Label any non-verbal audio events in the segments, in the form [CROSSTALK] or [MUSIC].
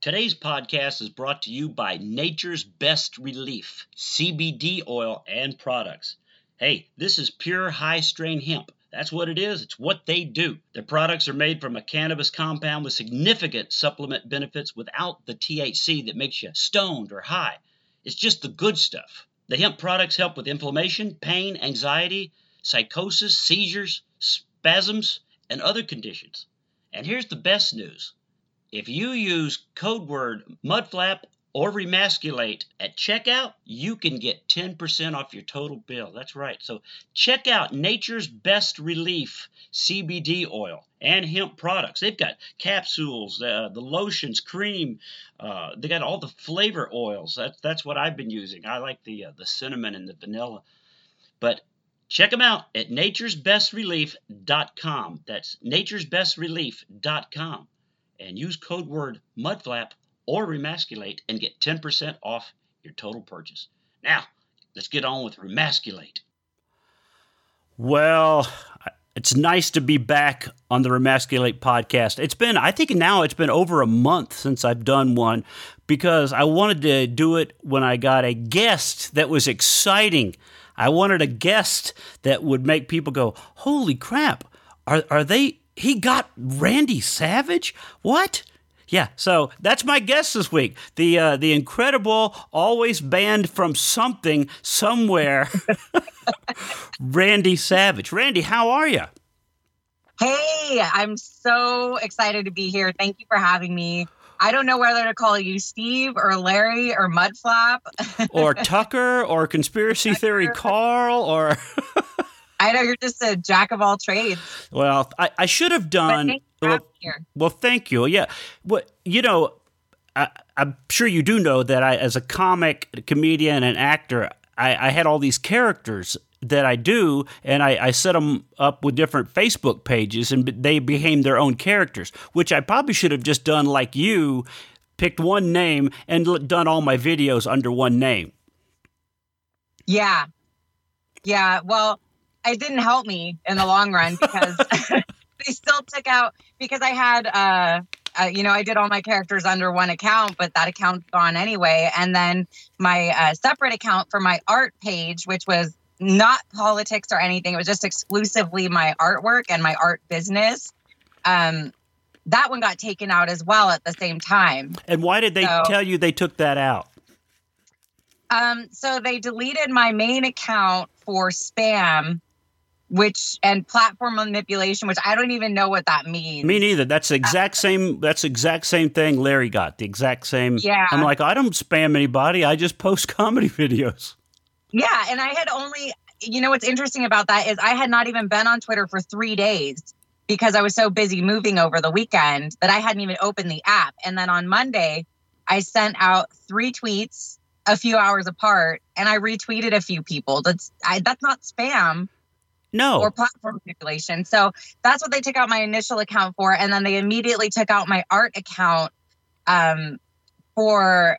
Today's podcast is brought to you by Nature's Best Relief, CBD oil and products. Hey, this is pure high strain hemp. That's what it is. It's what they do. Their products are made from a cannabis compound with significant supplement benefits without the THC that makes you stoned or high. It's just the good stuff. The hemp products help with inflammation, pain, anxiety, psychosis, seizures, spasms, and other conditions. And here's the best news. If you use code word mudflap or remasculate at checkout, you can get 10% off your total bill. That's right. So check out Nature's Best Relief CBD oil and hemp products. They've got capsules, uh, the lotions, cream. Uh, they got all the flavor oils. That's that's what I've been using. I like the uh, the cinnamon and the vanilla. But check them out at nature'sbestrelief.com. That's nature'sbestrelief.com. And use code word mudflap or remasculate and get 10% off your total purchase. Now, let's get on with remasculate. Well, it's nice to be back on the Remasculate podcast. It's been, I think now it's been over a month since I've done one because I wanted to do it when I got a guest that was exciting. I wanted a guest that would make people go, Holy crap, are, are they? He got Randy Savage? What? Yeah, so that's my guest this week. The uh, the incredible, always banned from something somewhere, [LAUGHS] Randy Savage. Randy, how are you? Hey, I'm so excited to be here. Thank you for having me. I don't know whether to call you Steve or Larry or Mudflap [LAUGHS] or Tucker or conspiracy Tucker. theory Carl or. [LAUGHS] I know you're just a jack of all trades. Well, I, I should have done. Well, well, thank you. Yeah. Well, you know, I, am sure you do know that I, as a comic, comedian, and actor, I, I had all these characters that I do, and I, I, set them up with different Facebook pages, and they became their own characters, which I probably should have just done like you, picked one name and done all my videos under one name. Yeah. Yeah. Well, it didn't help me in the long run because [LAUGHS] [LAUGHS] they still took out because I had uh, uh, you know I did all my characters under one account, but that account's gone anyway. And then my uh, separate account for my art page, which was not politics or anything, it was just exclusively my artwork and my art business. Um, that one got taken out as well at the same time. And why did they so, tell you they took that out? Um, so they deleted my main account for spam which and platform manipulation which i don't even know what that means. Me neither. That's the exact uh, same that's exact same thing larry got the exact same. Yeah. I'm like i don't spam anybody. I just post [LAUGHS] comedy videos. Yeah and i had only you know what's interesting about that is i had not even been on twitter for three days because i was so busy moving over the weekend that i hadn't even opened the app. And then on monday i sent out three tweets a few hours apart and i retweeted a few people. That's I, that's not spam no. Or platform manipulation. So that's what they took out my initial account for. And then they immediately took out my art account um, for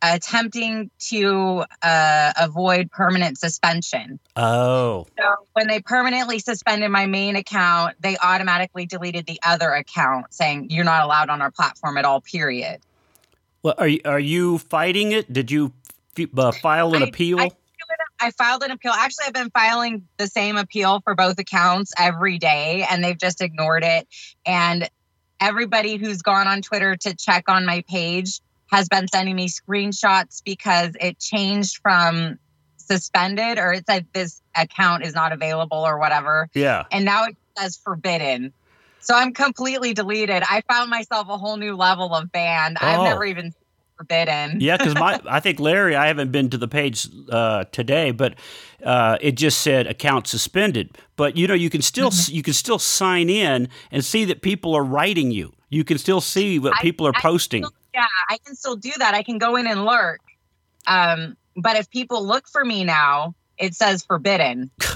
attempting to uh, avoid permanent suspension. Oh. So when they permanently suspended my main account, they automatically deleted the other account saying you're not allowed on our platform at all, period. Well, are you, are you fighting it? Did you uh, file an I, appeal? I, I filed an appeal. Actually, I've been filing the same appeal for both accounts every day, and they've just ignored it. And everybody who's gone on Twitter to check on my page has been sending me screenshots because it changed from suspended or it said this account is not available or whatever. Yeah. And now it says forbidden. So I'm completely deleted. I found myself a whole new level of banned. Oh. I've never even forbidden. yeah, because my [LAUGHS] I think Larry, I haven't been to the page uh, today, but uh, it just said account suspended. But you know, you can still mm-hmm. you can still sign in and see that people are writing you. You can still see what I, people are I posting. Still, yeah, I can still do that. I can go in and lurk. Um, but if people look for me now, it says forbidden. [LAUGHS]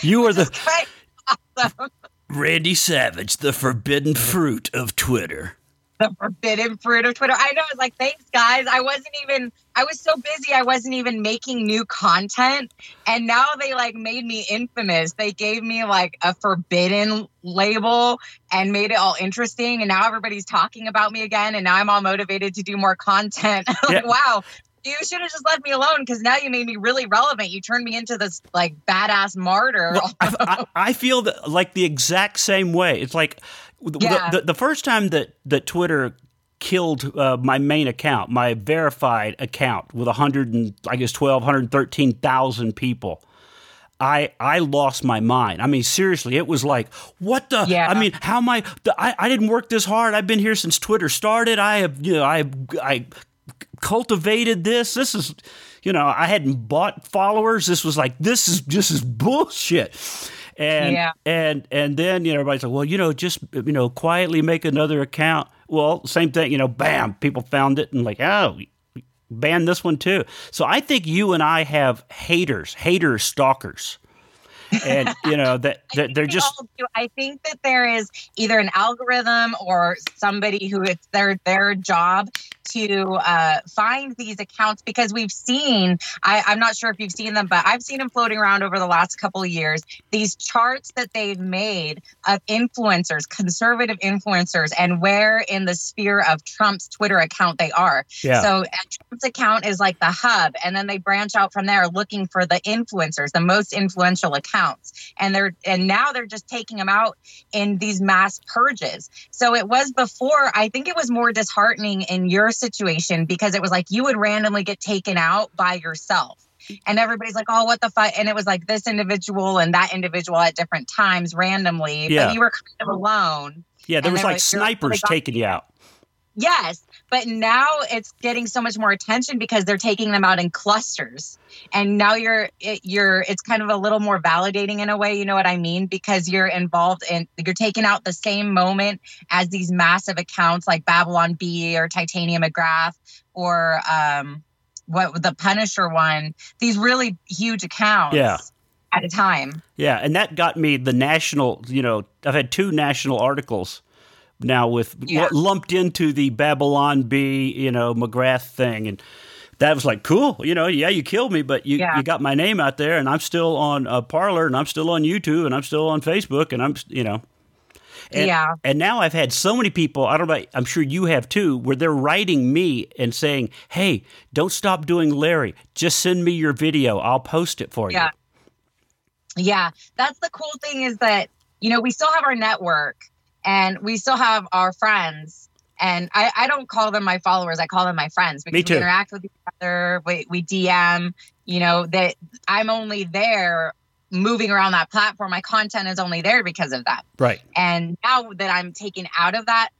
you are the [LAUGHS] awesome. Randy Savage, the forbidden fruit of Twitter the forbidden fruit of Twitter. I know. It's like, thanks, guys. I wasn't even I was so busy I wasn't even making new content. And now they like made me infamous. They gave me like a forbidden label and made it all interesting. And now everybody's talking about me again. And now I'm all motivated to do more content. like, [LAUGHS] yeah. wow, you should have just left me alone because now you made me really relevant. You turned me into this like badass martyr. Well, I, I, I, feel that like the exact same way. It's like yeah. the, the, the, first time that, that Twitter killed uh, my main account, my verified account with 100 and I guess 12, 113,000 people. I I lost my mind. I mean, seriously, it was like, what the? Yeah. I mean, how am I, the, I? I didn't work this hard. I've been here since Twitter started. I have, you know, I I cultivated this. This is, you know, I hadn't bought followers. This was like, this is this is bullshit. And yeah. and and then you know everybody's like, well, you know, just you know, quietly make another account. Well, same thing, you know, bam, people found it and like, oh, ban this one too. So I think you and I have haters, haters, stalkers. and you know [LAUGHS] that, that they're just i think that there is either an algorithm or somebody who it's their their job to uh, find these accounts because we've seen I, i'm not sure if you've seen them but i've seen them floating around over the last couple of years. These charts that they've made of influencers conservative influencers and where in the sphere of trump's twitter account they are. Yeah. so trump's account is like the hub and then they branch out from there looking for the influencers the most influential accounts. And they're and now they're just taking them out in these mass purges. So it was before i think it was more disheartening in your situation because it was like you would randomly get taken out by yourself. And everybody's like, oh, what the fuck? And it was like this individual and that individual at different times randomly. Yeah. But you were kind of alone. Yeah, there was like, like snipers taking you out. Yes, but now it's getting so much more attention because they're taking them out in clusters, and now you're it, you're it's kind of a little more validating in a way. You know what I mean? Because you're involved in you're taking out the same moment as these massive accounts like Babylon Bee or Titania McGrath or um, what the Punisher one. These really huge accounts. Yeah at a time. Yeah, and that got me the national, you know, I've had two national articles now with yeah. lumped into the Babylon Bee, you know, McGrath thing. And that was like, cool, you know, yeah, you killed me, but you, yeah. you got my name out there and I'm still on a Parler and I'm still on YouTube and I'm still on Facebook and I'm, you know. And, yeah. And now I've had so many people, I don't know, I'm sure you have too, where they're writing me and saying, hey, don't stop doing Larry. Just send me your video. I'll post it for yeah. you. Yeah. That's the cool thing is that, you know, we still have our network and we still have our friends. And I, I don't call them my followers i call them my friends because we interact with each other we, we dm you know that i'm only there moving around that platform. My content is only there because of that. Right. And now that i'm taken out of that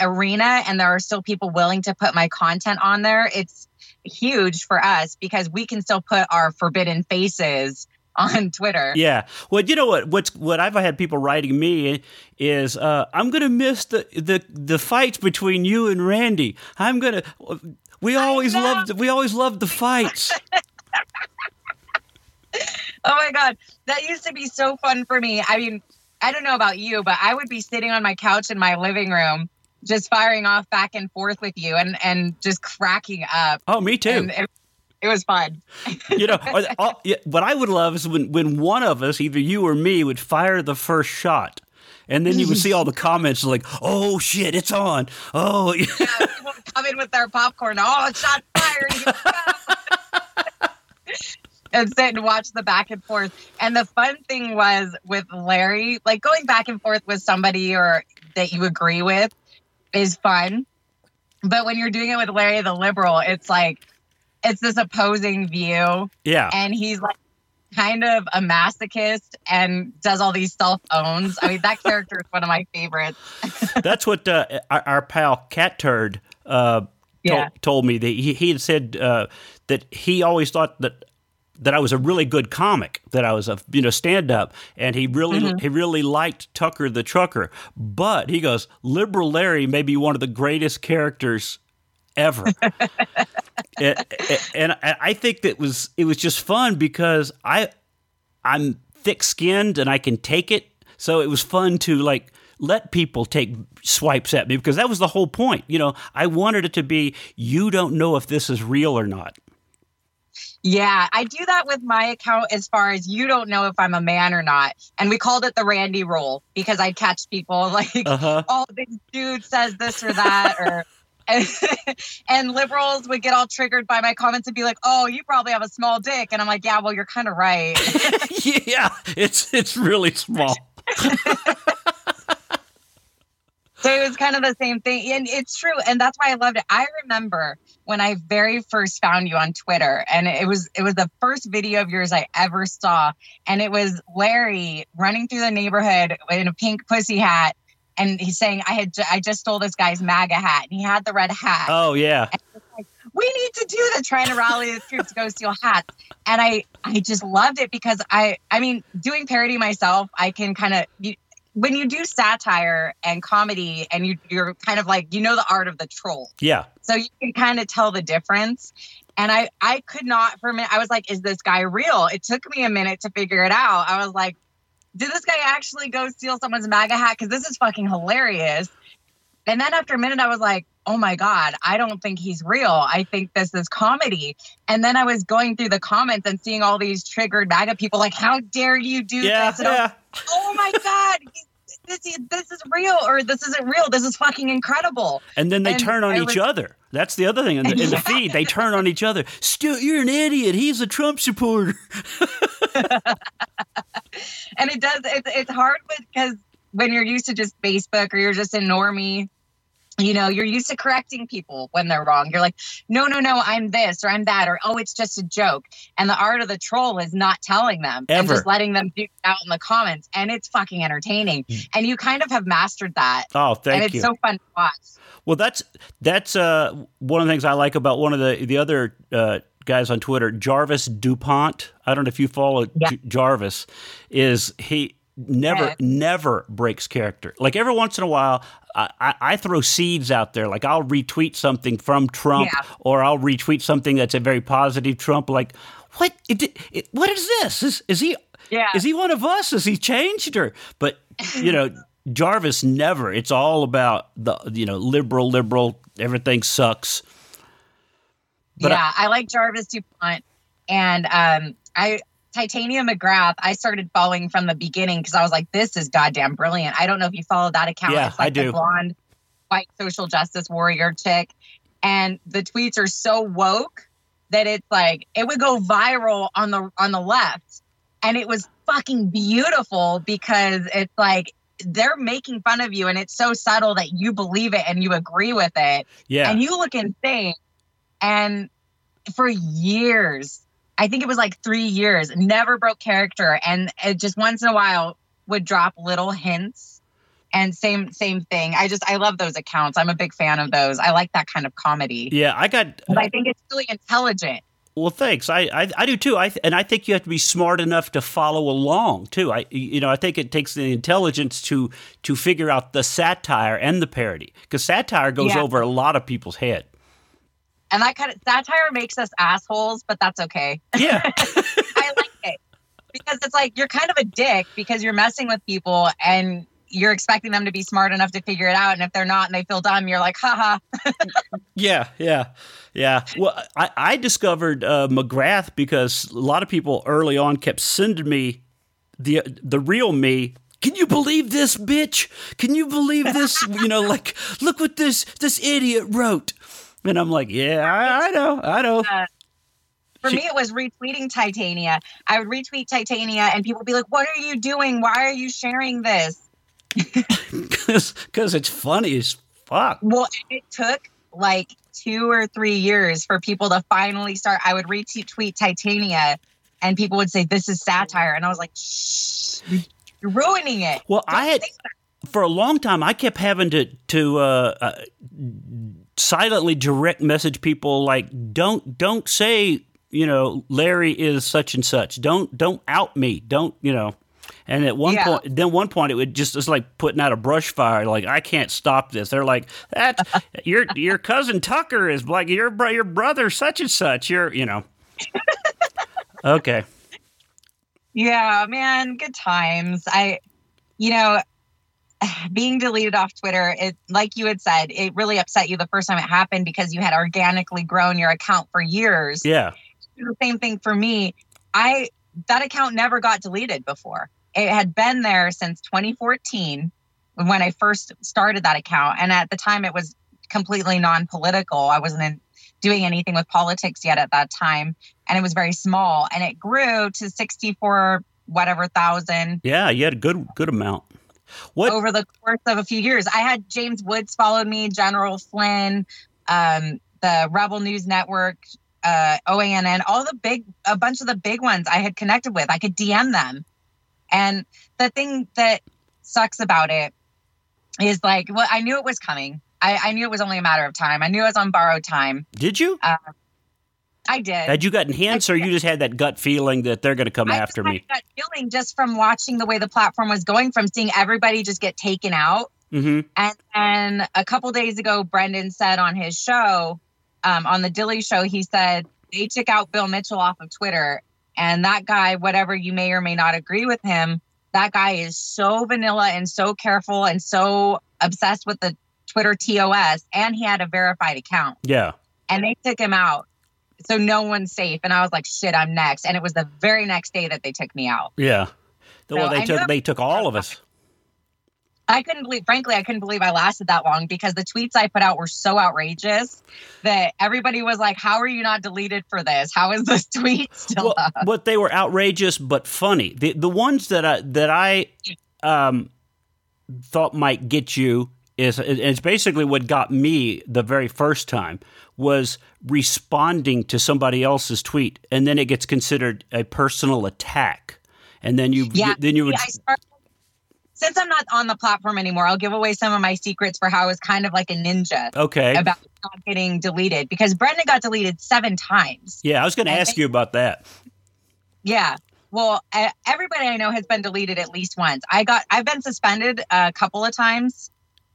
arena and there are still people willing to put my content on there it's huge for us because we can still put our forbidden faces on Twitter. Yeah. Well, you know what? What's what I've had people writing me is uh, I'm going to miss the, the the fights between you and Randy. I'm going to. We always loved we always loved the fights. [LAUGHS] oh my god, that used to be so fun for me. I mean, I don't know about you, but I would be sitting on my couch in my living room just firing off back and forth with you and and just cracking up. Oh, me too. And, it was fun. you know, [LAUGHS] what I would love is when, when one of us, either you or me, would fire the first shot. And then you would see all the comments like, "Oh shit, it's on!" Oh, yeah, [LAUGHS] people come in with their popcorn. Oh, it's shot fired! [LAUGHS] and sit and watch the back and forth. And the fun thing was with Larry, like going back and forth with somebody or that you agree with is fun. But when you're doing it with Larry the liberal, it's like it's this opposing view. Yeah. And he's like kind of a masochist and does all these self owns. I mean, that [LAUGHS] character is one of my favorites. [LAUGHS] That's what uh, our, our, pal Cat Turd uh, yeah. to- told me. That he, he had said uh, that he always thought that that I was a really good comic, that I was a you know stand up, and he really mm-hmm. he really liked Tucker the Trucker. But he goes, Liberal Larry may be one of the greatest characters ever. [LAUGHS] and, and I think that was it was just fun because I I'm thick skinned and I can take it. So it was fun to like let people take swipes at me because that was the whole point. You know, I wanted it to be you don't know if this is real or not. Yeah, I do that with my account as far as you don't know if I'm a man or not. And we called it the Randy rule because I'd catch people [LAUGHS] like, Uh-huh. oh, this dude says this or that, or. [LAUGHS] And, liberals would get all triggered by my comments and be like, "Oh, you probably have a small dick," and I'm like, "Yeah, well, you're kind of right." [LAUGHS] [LAUGHS] yeah, it's it's really small. So it was kind of the same thing. And it's true. And that's why I loved it. I remember when I very first found you on Twitter and it was it was the first video of yours I ever saw. And it was Larry running through the neighborhood in a pink pussy hat. And he's saying, I had I just stole this guy's MAGA hat. And he had the red hat. Oh yeah. we need to do the trying to rally the troops [LAUGHS] to go steal hats and i i just loved it because i i mean doing parody myself i can kind of when you do satire and comedy and you you're kind of like you know the art of the troll Yeah. so you can kind of tell the difference and i i could not for a minute i was like is this guy real it took me a minute to figure it out i was like did this guy actually go steal someone's maga hat because this is fucking hilarious and then after a minute i was like oh my God, I don't think he's real. I think this is comedy. And then I was going through the comments and seeing all these triggered MAGA people like, how dare you do Yeah. this? And was Yeah. oh my God, this, is- this is real or this isn't real. This is fucking incredible. And then they And turn on I each other. That's the other thing in the, in the [LAUGHS] feed. They turn on each other. Stu, you're an idiot. He's a Trump supporter. [LAUGHS] And it does, it's, it's hard because when you're used to just Facebook or you're just a normie, you know, you're used to correcting people when they're wrong. You're like, no, no, no, I'm this or I'm that, or oh, it's just a joke. And the art of the troll is not telling them and just letting them do out in the comments. And it's fucking entertaining. And you kind of have mastered that. Oh, thank and thank it's you. so fun to watch. Well, that's that's uh, one of the things I like about one of the the other uh, guys on Twitter, Jarvis Dupont. I don't know if you follow Yeah. J- Jarvis. Is he never Yeah. never breaks character? Like every once in a while, I, I, I throw seeds out there. Like I'll retweet something from Trump, Yeah. or I'll retweet something that's a very positive Trump. Like what? It, it, what is this? Is, is he? Yeah. Is he one of us? Has he changed or? But you know, Jarvis never. It's all about the you know liberal, liberal. Everything sucks. But I- yeah, I, like Jarvis DuPont and um, I Titania McGrath. I started following from the beginning because I was like, this is goddamn brilliant. I don't know if you follow that account. Yeah, it's like I do. The blonde, white social justice warrior chick, and the tweets are so woke that it's like it would go viral on the on the left, and it was fucking beautiful because it's like they're making fun of you and it's so subtle that you believe it and you agree with it Yeah, and you look insane. And for years, I think it was like three years, never broke character, and it just once in a while would drop little hints. And same same thing. I just I love those accounts. I'm a big fan of those. I like that kind of comedy. yeah. I got. But I think it's really intelligent. Well, thanks. I, I I do too. I and I think you have to be smart enough to follow along too. I you know I think it takes the intelligence to to figure out the satire and the parody because satire goes Yeah. over a lot of people's head. And that kind of satire makes us assholes, but that's okay. Yeah, [LAUGHS] I like it because it's like you're kind of a dick because you're messing with people and you're expecting them to be smart enough to figure it out. And if they're not and they feel dumb, you're like, haha. [LAUGHS] yeah, yeah, yeah. Well, I I discovered uh, McGrath because a lot of people early on kept sending me the the real me. Can you believe this, bitch? Can you believe this? you know, like look what this this idiot wrote. And I'm like, yeah, I, I know, I know. For She- me, it was retweeting Titania. I would retweet Titania and people would be like, what are you doing? Why are you sharing this? [LAUGHS] because it's funny as fuck. Well, it took like two or three years for people to finally start. I would retweet Titania and people would say, this is satire. And I was like, shh, you're ruining it. Well, I had for a long time. I kept having to to uh, uh, silently direct message people like, don't don't say you know Larry is such and such. Don't don't out me. Don't you know. And at one Yeah. point, then one point, it would just it's like putting out a brush fire. Like I can't stop this. They're like, "That [LAUGHS] your your cousin Tucker is like your your brother such and such." You're you know. [LAUGHS] Okay. Yeah, man, good times. I, you know, [SIGHS] being deleted off Twitter, it like you had said, it really upset you the first time it happened because you had organically grown your account for years. Yeah. The same thing for me. I that account never got deleted before. It had been there since 2014 when I first started that account. And at the time it was completely non-political. I wasn't in, doing anything with politics yet at that time. And it was very small. And it grew to 64 whatever thousand. Yeah, you had a good good amount. What over the course of a few years? I had James Woods follow me, General Flynn, um, the Rebel News Network, uh, OANN, all the big, a bunch of the big ones I had connected with. I could DM them, and the thing that sucks about it is like, well, I knew it was coming. I, I knew it was only a matter of time. I knew I was on borrowed time. Did you? Uh, I did. Had you gotten hints, or you just had that gut feeling that they're going to come I after me? That feeling just from watching the way the platform was going, from seeing everybody just get taken out. Mm-hmm. And then a couple days ago, Brendan said on his show, um, on the Dilley show, he said they took out Bill Mitchell off of Twitter. And that guy, whatever you may or may not agree with him, that guy is so vanilla and so careful and so obsessed with the Twitter TOS. And he had a verified account. Yeah. And they took him out. So no one's safe. And I was like, shit, I'm next. And it was the very next day that they took me out. Yeah. Well, So they I took they took all of us. I couldn't believe, frankly, I couldn't believe I lasted that long because the tweets I put out were so outrageous that everybody was like, How are you not deleted for this? How is this [LAUGHS] tweet still Well, up? but they were outrageous but funny. The the ones that I that I um, thought might get you is and it's basically what got me the very first time was responding to somebody else's tweet and then it gets considered a personal attack and then you Yeah. then you would I started, since I'm not on the platform anymore, I'll give away some of my secrets for how I was kind of like a ninja okay about not getting deleted because Brendan got deleted seven times. yeah I was going to ask think- you about that Yeah. Well, everybody I know has been deleted at least once. I got, I've been suspended a couple of times,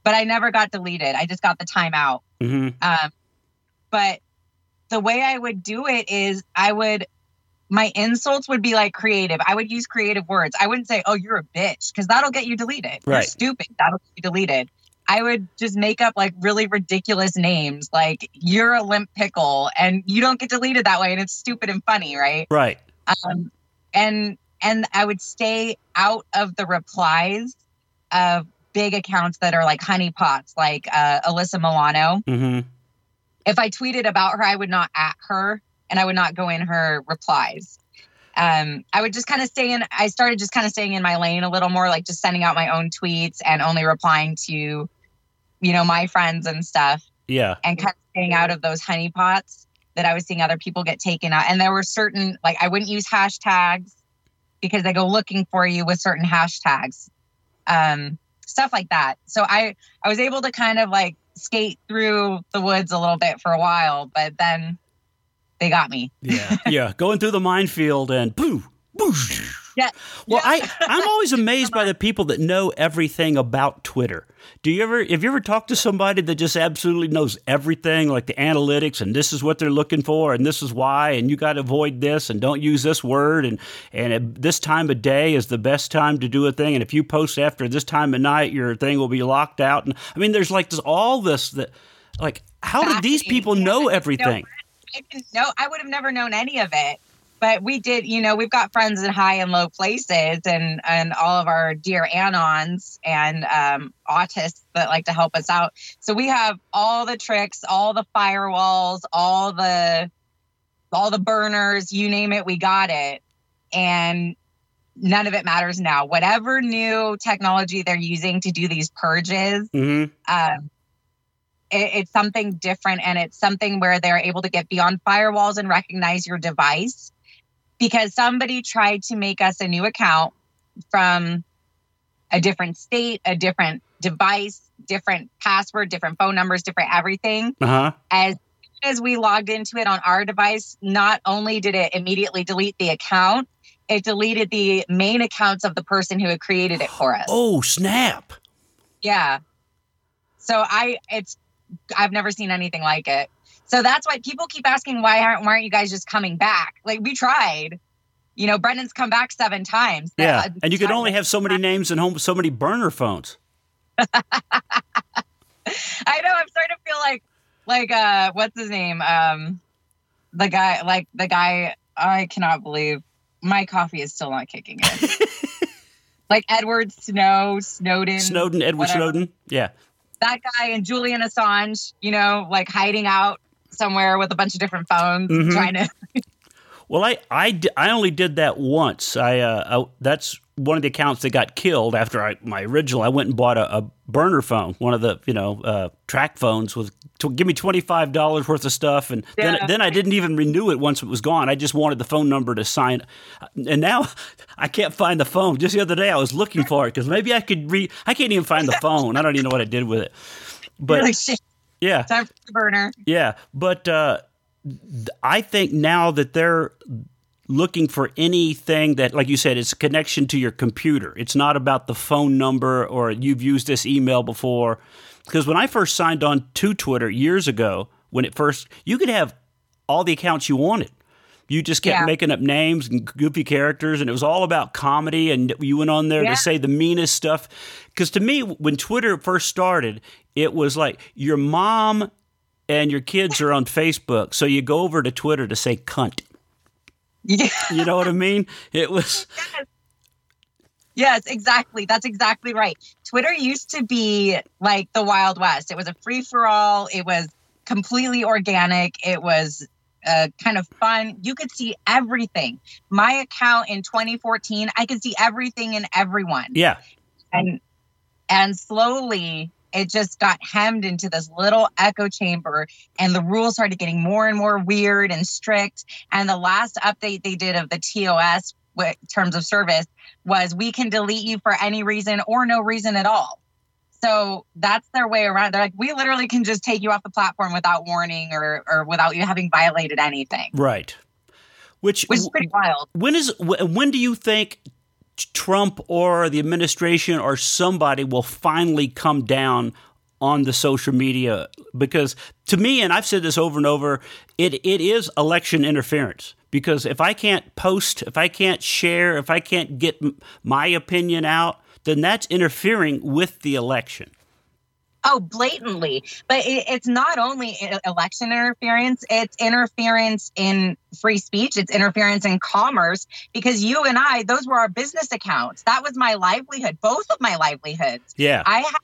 but I never got deleted. I just got the timeout. hmm Um, but the way I would do it is I would, my insults would be like creative. I would use creative words. I wouldn't say, oh, you're a bitch, because that'll get you deleted. You're stupid. That'll get you deleted. I would just make up like really ridiculous names, like you're a limp pickle, and you don't get deleted that way. And it's stupid and funny, right? right um, and and I would stay out of the replies of big accounts that are like honeypots, like uh, Alyssa Milano. hmm If I tweeted about her, I would not at her, and I would not go in her replies. Um, I would just kind of stay in. I started just kind of staying in my lane a little more, like just sending out my own tweets and only replying to, you know, my friends and stuff yeah and kind of staying out of those honeypots that I was seeing other people get taken out. And there were certain, like, I wouldn't use hashtags because they go looking for you with certain hashtags, um, stuff like that. So I, I was able to kind of like skate through the woods a little bit for a while, but then they got me. yeah yeah going through the minefield and boo boosh. Yeah. Well, Yeah. I I'm always [LAUGHS] amazed by uh-huh. the people that know everything about Twitter. Do you ever have you ever talked to somebody that just absolutely knows everything, like the analytics, and this is what they're looking for, and this is why, and you got to avoid this, and don't use this word, and and at this time of day is the best time to do a thing, and if you post after this time of night, your thing will be locked out. And I mean, there's like this all this that, like, how did these people know everything? Know. I would have never known any of it. But we did, you know, we've got friends in high and low places and and all of our dear anons and um, autists that like to help us out. So we have all the tricks, all the firewalls, all the all the burners, you name it, we got it. And none of it matters now. Whatever new technology they're using to do these purges, hmm um, it, it's something different and it's something where they're able to get beyond firewalls and recognize your device because somebody tried to make us a new account from a different state a different device different password different phone numbers different everything Uh huh. as as we logged into it on our device not only did it immediately delete the account it deleted the main accounts of the person who had created it for us Oh snap! yeah. So I it's I've never seen anything like it. So that's why people keep asking why aren't why aren't you guys just coming back? Like we tried. You know, Brendan's come back seven times. Yeah, Uh, and you can only have so many names and home so many burner phones. [LAUGHS] I know. I'm starting to feel like, like, uh, what's his name? Um, the guy, like the guy. I cannot believe my coffee is still not kicking in. [LAUGHS] like Edward Snow, Snowden, Snowden, Edward whatever. Snowden. Yeah. that guy and Julian Assange, you know, like hiding out somewhere with a bunch of different phones, Mhm. trying to. [LAUGHS] Well, I, I, di- I only did that once. I, uh, I that's one of the accounts that got killed after I, my original. I went and bought a, a burner phone, one of the you know uh, track phones with to give me twenty five dollars worth of stuff, and then Yeah. then I didn't even renew it once it was gone. I just wanted the phone number to sign, and now [LAUGHS] I can't find the phone. Just the other day I was looking for it because maybe I could re. I can't even find the [LAUGHS] phone. I don't even know what I did with it. But like, shit, yeah, time for the burner. yeah, but uh, I think now that they're looking for anything that, like you said, it's a connection to your computer. It's not about the phone number or you've used this email before. Because when I first signed on to Twitter years ago, when it first, you could have all the accounts you wanted. You just kept Yeah. making up names and goofy characters, and it was all about comedy. And you went on there Yeah. to say the meanest stuff. Because to me, when Twitter first started, it was like your mom and your kids are on Facebook, so you go over to Twitter to say cunt. Yeah. You know what I mean? It was Yes, exactly. That's exactly right. Twitter used to be like the Wild West. It was a free for all. It was completely organic. It was uh, kind of fun. You could see everything. My account in 2014, I could see everything and everyone. yeah, and and slowly it just got hemmed into this little echo chamber and the rules started getting more and more weird and strict. And the last update they did of the tos with terms of service was we can delete you for any reason or no reason at all. So that's their way around. They're like we literally can just take you off the platform without warning or or without you having violated anything. Right. Which, which is pretty wild. when is when do you think Trump or the administration or somebody will finally come down on the social media? Because to me, and I've said this over and over, it it is election interference. Because if I can't post, if I can't share, if I can't get my opinion out, then that's interfering with the election. Oh, blatantly. But it, it's not only election interference, it's interference in free speech, it's interference in commerce. Because you and I, those were our business accounts. That was my livelihood, both of my livelihoods. Yeah. I had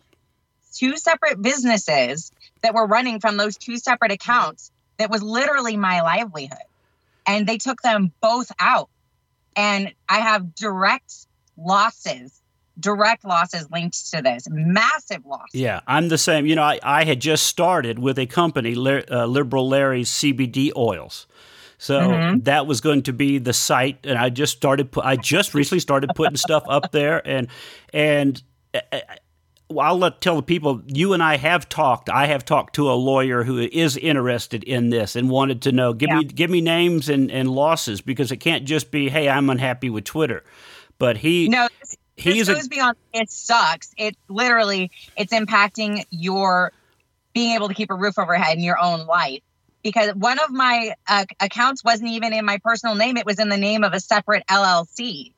two separate businesses that were running from those two separate accounts that was literally my livelihood. And they took them both out. And I have direct losses, direct losses linked to this, massive losses. Yeah, I'm the same. You know, I, I had just started with a company, uh, Liberal Larry's CBD oils. So Mhm. that was going to be the site, and I just started. Pu- I just recently started putting stuff up there, and and uh, uh, I'll let tell the people. You and I have talked. I have talked to a lawyer who is interested in this and wanted to know. Give me give me names and, and losses because it can't just be, hey, I'm unhappy with Twitter. But he No, this, he's this a goes beyond. It sucks. It literally it's impacting your being able to keep a roof over your head in your own life. Because one of my uh, accounts wasn't even in my personal name; it was in the name of a separate LLC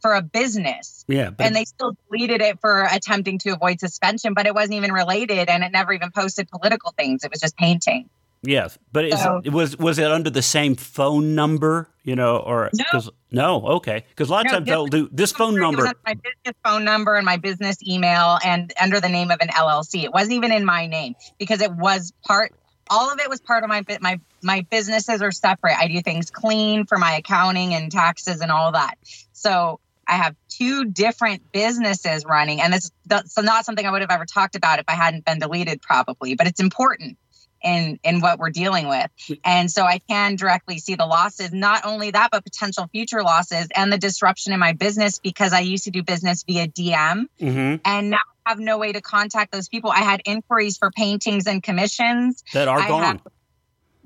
for a business, yeah. And they still deleted it for attempting to avoid suspension. But it wasn't even related, and it never even posted political things. It was just painting. Yes, but is, So- was was it under the same phone number? You know, or No. 'cause- no, okay, because a lot of No, times they'll do this phone number. my business phone number and my business email, and under the name of an LLC. It wasn't even in my name because it was part. All of it was part of my. My my businesses are separate. I do things clean for my accounting and taxes and all that. So I have two different businesses running, and this that's not something I would have ever talked about if I hadn't been deleted, probably. But it's important in in what we're dealing with, and so I can directly see the losses. Not only that, but potential future losses and the disruption in my business because I used to do business via DM, hmm and now I have no way to contact those people. I had inquiries for paintings and commissions that are I gone. have-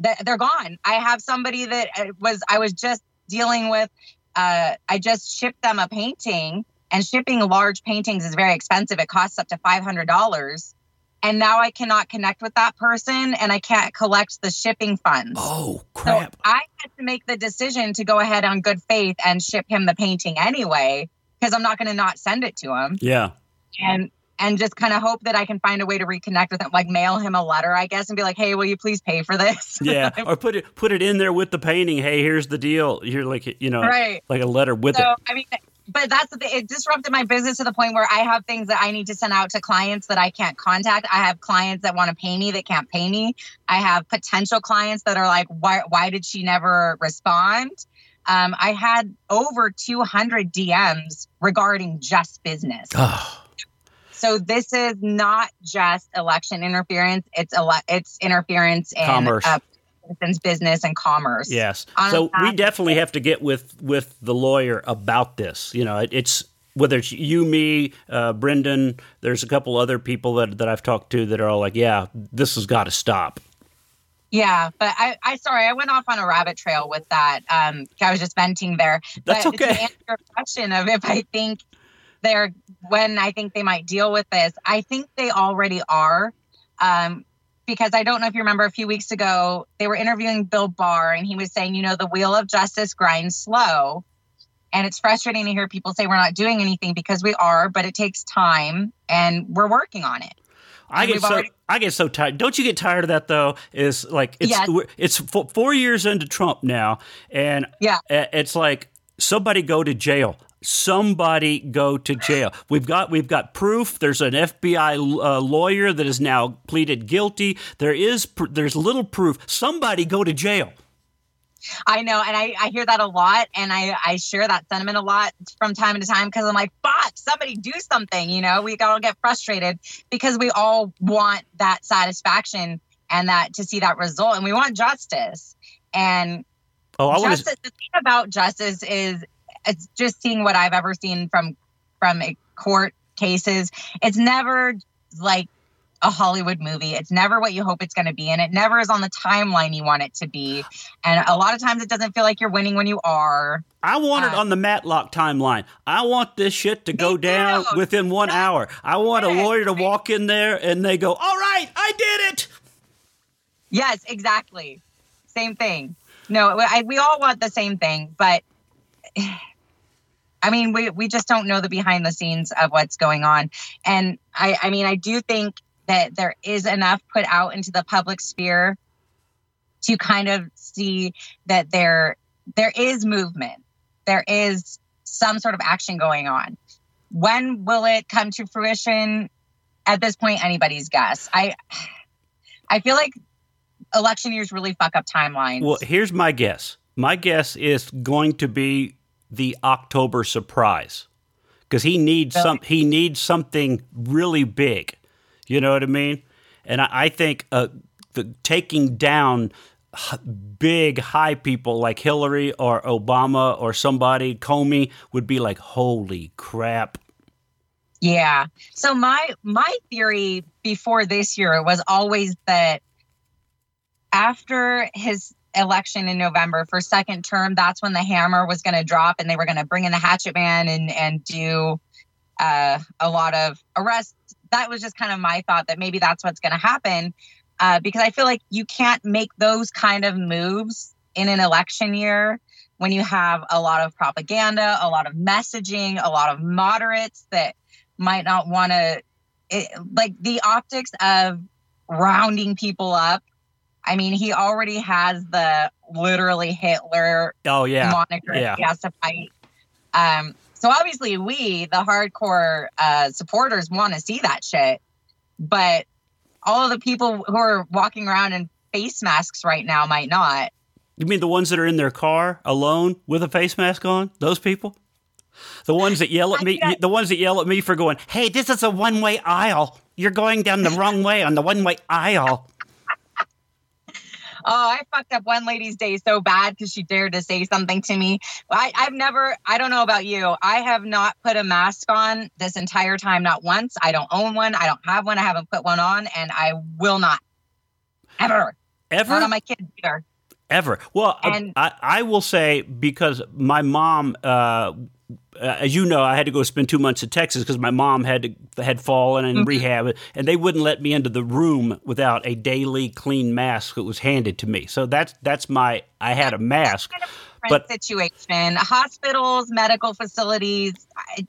that they're gone. I have somebody that uh, was I was just dealing with. Uh, I just shipped them a painting, and shipping large paintings is very expensive. It costs up to five hundred dollars, and now I cannot connect with that person, and I can't collect the shipping funds. oh So crap! I had to make the decision to go ahead on good faith and ship him the painting anyway, because I'm not going to not send it to him yeah, and and just kind of hope that I can find a way to reconnect with him, like mail him a letter, I guess, and be like, "Hey, will you please pay for this?" [LAUGHS] yeah, or put it put it in there with the painting. Hey, here's the deal. You're like you know, right. like a letter with so, it. I mean, but that's the thing. It disrupted my business to the point where I have things that I need to send out to clients that I can't contact. I have clients that want to pay me that can't pay me. I have potential clients that are like, "Why? Why did she never respond?" Um, I had over 200 DMs regarding just business. Oh. So this is not just election interference; it's ele- it's interference in Commerce. Uh, citizens' business and commerce. Yes. On So we definitely have to get with with the lawyer about this. You know, it, it's whether it's you, me, uh, Brendan. There's a couple other people that that I've talked to that are all like, "Yeah, this has got to stop." Yeah, but I, I sorry, I went off on a rabbit trail with that. Um, I was just venting there. That's but okay. To answer your question of if I think they're when I think they might deal with this, I think they already are. Um, because I don't know if you remember a few weeks ago, they were interviewing Bill Barr and he was saying, you know, the wheel of justice grinds slow. And it's frustrating to hear people say we're not doing anything because we are, but it takes time and we're working on it. I And get so already- I get so tired. Don't you get tired of that though? Is like it's Yes. it's four years into Trump now, and Yeah. it's like somebody go to jail. Somebody go to jail. We've got we've got proof. There's an FBI uh, lawyer that has now pleaded guilty. There is pr- there's little proof. Somebody go to jail. I know, and I, I hear that a lot, and I, I share that sentiment a lot from time to time because I'm like, fuck, somebody do something. You know, we all get frustrated because we all want that satisfaction and that to see that result, and we want justice. And Oh, I want justice, the thing about justice is it's just seeing what I've ever seen from from a court cases. It's never like a Hollywood movie. It's never what you hope it's going to be, and it never is on the timeline you want it to be. And a lot of times, it doesn't feel like you're winning when you are. I want it Uh, on the Matlock timeline. I want this shit to go down within one hour. I want a lawyer to walk in there and they go, "All right, I did it." Yes, exactly. Same thing. No, I, we all want the same thing, but [SIGHS] I mean, we, we just don't know the behind the scenes of what's going on. And I, I mean, I do think that there is enough put out into the public sphere to kind of see that there there is movement. There is some sort of action going on. When will it come to fruition? At this point, anybody's guess. I [SIGHS] I feel like election years really fuck up timelines. Well, here's my guess. My guess is going to be the October surprise because he needs Really? some. He needs something really big. You know what I mean? And I, I think uh, the taking down h- big high people like Hillary or Obama or somebody Comey would be like, holy crap! Yeah. So my my theory before this year was always that after his election in November for second term, that's when the hammer was going to drop and they were going to bring in the hatchet man and and do uh, a lot of arrests. That was just kind of my thought that maybe that's what's going to happen uh, because I feel like you can't make those kind of moves in an election year when you have a lot of propaganda, a lot of messaging, a lot of moderates that might not want to like the optics of rounding people up. I mean, he already has the literally Hitler Oh yeah, moniker yeah. he has to fight. Um, so obviously, we, the hardcore uh, supporters, want to see that shit. But all of the people who are walking around in face masks right now might not. You mean the ones that are in their car alone with a face mask on? Those people? The ones that yell at me, the ones that yell at me for going, "Hey, this is a one-way aisle. You're going down the wrong way on the one-way aisle." Oh, I fucked up one lady's day so bad because she dared to say something to me. I, I've never, I don't know about you. I have not put a mask on this entire time, not once. I don't own one. I don't have one. I haven't put one on, and I will not. Ever. Ever? Not on my kids either. Ever. Well, uh, And- I, I will say because my mom, uh, uh, as you know, I had to go spend two months in Texas because my mom had to, had fallen in Mhm. rehab, and they wouldn't let me into the room without a daily clean mask that was handed to me. So that's that's my I had a mask. Different But- situation. Hospitals, medical facilities. I,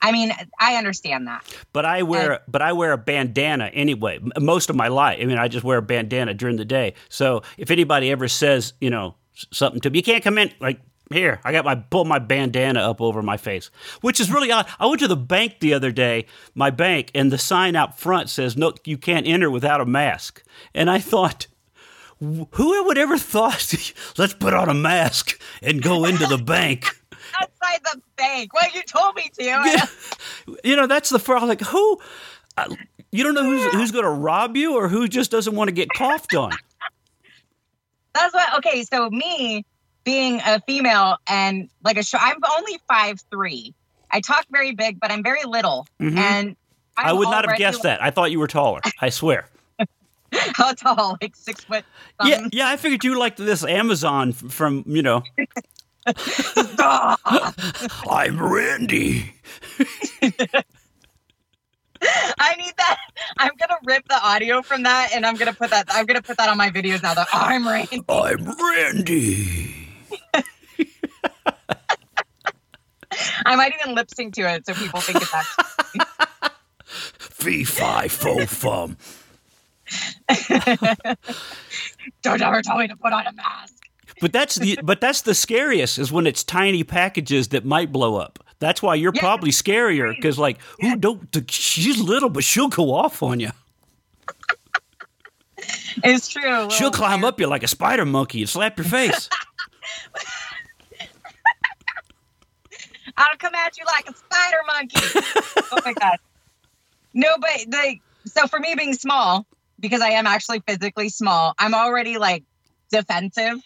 I mean, I understand that. But I wear, but I wear a bandana anyway. Most of my life, I mean, I just wear a bandana during the day. So if anybody ever says, you know, something to me, you can't come in. Like here, I got my pull my bandana up over my face, which is really odd. I went to the bank the other day, my bank, and the sign out front says, "No, you can't enter without a mask." And I thought, who would ever thought, [LAUGHS] let's put on a mask and go into the bank? [LAUGHS] Outside the bank. Well, you told me to. Yeah. You know, that's the first. Like, who? Uh, you don't know who's who's going to rob you or who just doesn't want to get coughed on. That's what. Okay, so me being a female and like a show, I'm only five three. I talk very big, but I'm very little, Mhm. and I'm I would not have guessed that. I thought you were taller. I swear. [LAUGHS] How tall? Like six foot. Yeah, something? yeah. I figured you like this Amazon from you know. [LAUGHS] I'm Randy. [LAUGHS] I need that. I'm gonna rip the audio from that, and I'm gonna put that. I'm gonna put that on my videos now. That I'm Rain. I'm Randy. I might even lip sync to it so people think it's actually. Fee fi fo fum. Don't ever tell me to put on a mask. But that's the but that's the scariest is when it's tiny packages that might blow up. That's why you're Yeah. probably scarier because like who don't the, she's little but she'll go off on you. It's true. She'll climb up you like a spider monkey and slap your face. [LAUGHS] I'll come at you like a spider monkey. [LAUGHS] oh my god. No, but like so for me being small, because I am actually physically small, I'm already like defensive.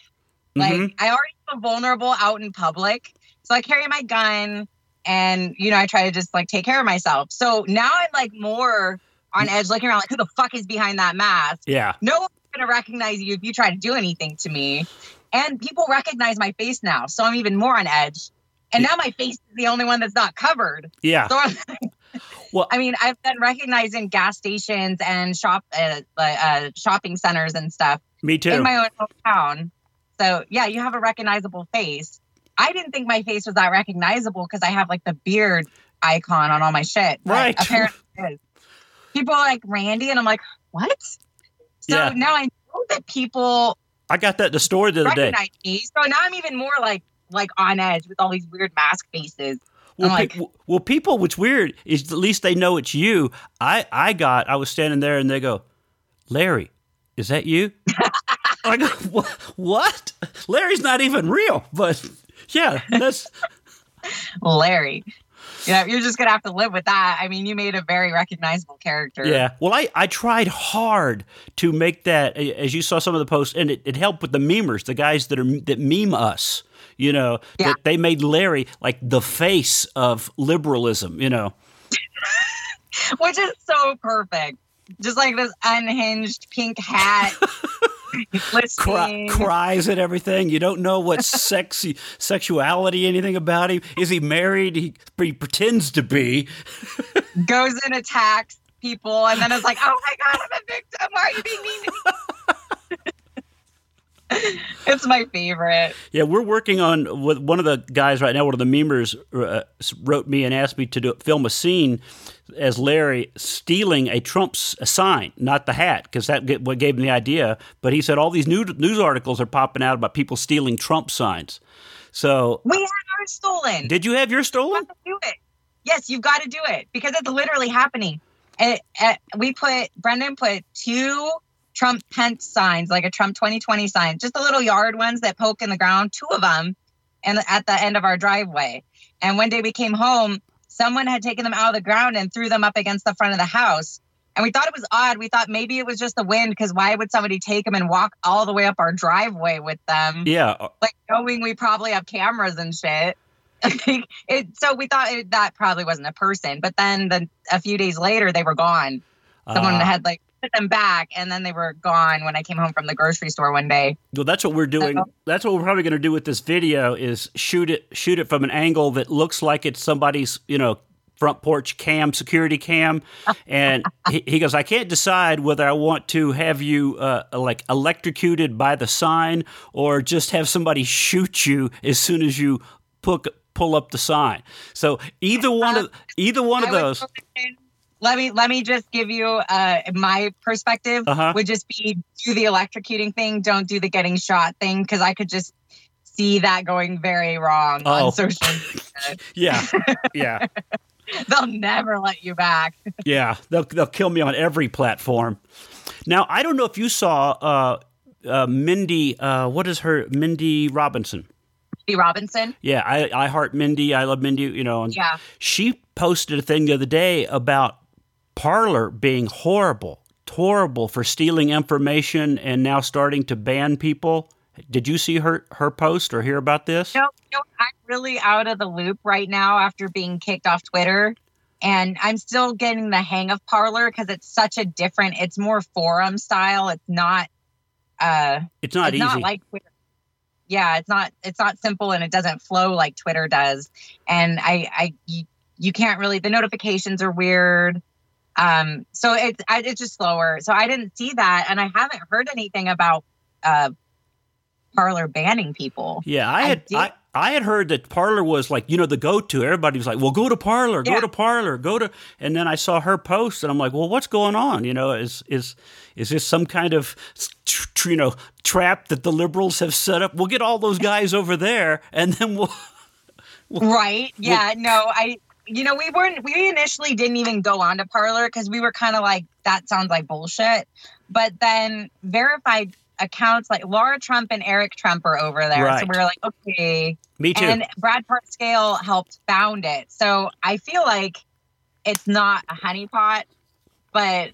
Like Mhm. I already feel vulnerable out in public. So I carry my gun and you know, I try to just like take care of myself. So now I'm like more on edge looking around like who the fuck is behind that mask? Yeah. No one's gonna recognize you if you try to do anything to me. And people recognize my face now, so I'm even more on edge. And now my face is the only one that's not covered. Yeah. So [LAUGHS] Well- I mean, I've been recognized in gas stations and shop uh, uh, shopping centers and stuff Me too. in my own hometown. So yeah, you have a recognizable face. I didn't think my face was that recognizable because I have like the beard icon on all my shit. Right. [LAUGHS] Apparently, it is. people are like Randy, and I'm like, what? So Yeah. now I know that people I got that the store the other day. me. So now I'm even more like like on edge with all these weird mask faces. Well, I'm pe- well, people. What's weird is at least they know it's you. I, I got. I was standing there, and they go, "Larry, is that you?" [LAUGHS] I go, "Wha- "What? Larry's not even real." But yeah, that's Larry. Yeah, you're just gonna have to live with that. I mean, you made a very recognizable character. yeah. Well, I, I tried hard to make that. As you saw some of the posts, and it, it helped with the memers, the guys that are that meme us. You know, Yeah. that they made Larry like the face of liberalism. You know. [LAUGHS] which is so perfect. Just like this unhinged pink hat. [LAUGHS] cry, cries at everything. You don't know what [LAUGHS] sexy sexuality, anything about him. Is he married? He, he pretends to be. goes and attacks people, and then it's like, oh my god, I'm a victim. Why are you being mean to me? [LAUGHS] [LAUGHS] it's my favorite. Yeah, we're working on with one of the guys right now. One of the memers uh, wrote me and asked me to do, film a scene as Larry stealing a Trump's sign, not the hat, because that get, what gave him the idea. But he said all these new, news articles are popping out about people stealing Trump signs. So, We had ours stolen. did you have yours You stolen? have to do it. Yes, you've got to do it because it's literally happening. And we put Brendan put two Trump Pence signs, like a Trump 2020 sign, just the little yard ones that poke in the ground, two of them, and at the end of our driveway. And one day we came home, someone had taken them out of the ground and threw them up against the front of the house. And we thought it was odd. We thought maybe it was just the wind because why would somebody take them and walk all the way up our driveway with them? Yeah, uh, like knowing we probably have cameras and shit. [LAUGHS] it so we thought it, that probably wasn't a person, but then the, a few days later they were gone. Someone uh, had like put them back, and then they were gone when I came home from the grocery store one day. Well, that's what we're doing. Uh-oh. That's what we're probably going to do with this video is shoot it shoot it from an angle that looks like it's somebody's, you know, front porch cam, security cam. [LAUGHS] And he, he goes, I can't decide whether I want to have you uh, like electrocuted by the sign or just have somebody shoot you as soon as you put pull up the sign. So either one of [LAUGHS] either one I of those. Let me let me just give you uh, my perspective. Uh-huh. Would just be do the electrocuting thing, don't do the getting shot thing, because I could just see that going very wrong Oh. on social. [LAUGHS] media. Yeah, yeah, [LAUGHS] They'll never let you back. [LAUGHS] yeah. They'll they'll kill me on every platform. Now I don't know if you saw uh, uh, Mindy. Uh, what is her Mindy Robinson? B. Robinson. Yeah, I I heart Mindy. I love Mindy. You know, and Yeah. she posted a thing the other day about Parler being horrible, horrible for stealing information and now starting to ban people. Did you see her her post or hear about this? No, no, I'm really out of the loop right now after being kicked off Twitter. And I'm still getting the hang of Parler because it's such a different, it's more forum style. It's not uh It's not it's easy. not like Twitter. Yeah, it's not it's not simple and it doesn't flow like Twitter does. And I I you, you can't really the notifications are weird. Um so it's it's just slower. So I didn't see that and I haven't heard anything about uh Parler banning people. yeah, I had I, I had heard that Parler was like you know the go to. Everybody was like, "Well, go to Parler, go Yeah. to Parler, go to." And then I saw her post, and I'm like, "Well, what's going on? You know, is is is this some kind of you know trap that the liberals have set up? We'll get all those guys over there, and then we'll." [LAUGHS] Right. Yeah. No, I, you know, we weren't, we initially didn't even go on to Parler because we were kind of like, that sounds like bullshit. But then verified accounts like Laura Trump and Eric Trump are over there. Right. So we were like, okay. Me too. And Brad Parscale helped found it. So I feel like it's not a honeypot, but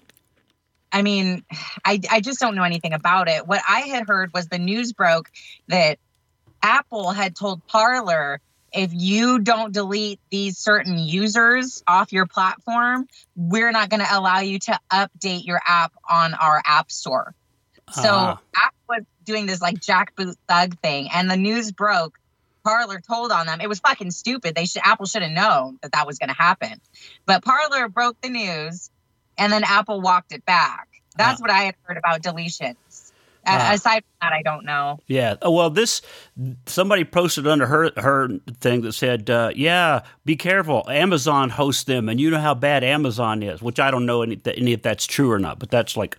I mean, I, I just don't know anything about it. What I had heard was the news broke that Apple had told Parler if you don't delete these certain users off your platform, we're not going to allow you to update your app on our app store. So Ah. Apple was doing this like jackboot thug thing, and the news broke. Parler told on them. It was fucking stupid. They should Apple should have known that that was going to happen. But Parler broke the news, and then Apple walked it back. That's Ah. what I had heard about deletions. A- Ah. aside from that, I don't know. Yeah. Oh, well, this somebody posted under her her thing that said, uh, "Yeah, be careful. Amazon hosts them, and you know how bad Amazon is." Which I don't know any, any if that's true or not, but that's like,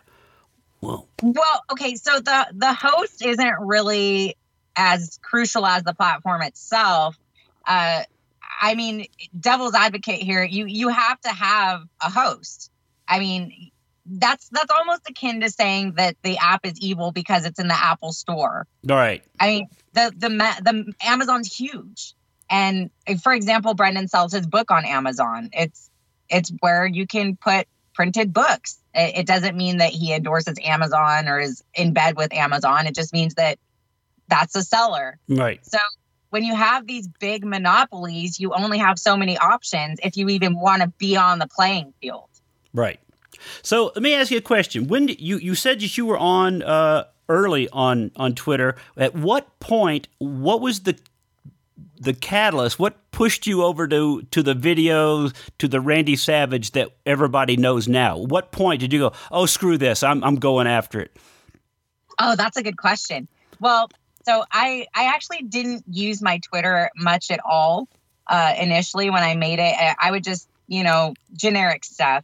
well, Well, okay, so the the host isn't really as crucial as the platform itself. Uh, I mean, devil's advocate here. You you have to have a host. I mean, that's that's almost akin to saying that the app is evil because it's in the Apple Store. all right, I mean, the the the Amazon's huge, and for example, Brendan sells his book on Amazon. It's it's where you can put printed books. It, it doesn't mean that he endorses Amazon or is in bed with Amazon. It just means that that's a seller. right. So when you have these big monopolies, you only have so many options if you even want to be on the playing field. Right. So let me ask you a question. When you you said that you were on uh, early on on Twitter? At what point? What was the the catalyst? What pushed you over to to the videos to the Randy Savage that everybody knows now? What point did you go? Oh, screw this! I'm I'm going after it. Oh, that's a good question. Well, so I I actually didn't use my Twitter much at all uh, initially when I made it. I, I would just you know generic stuff,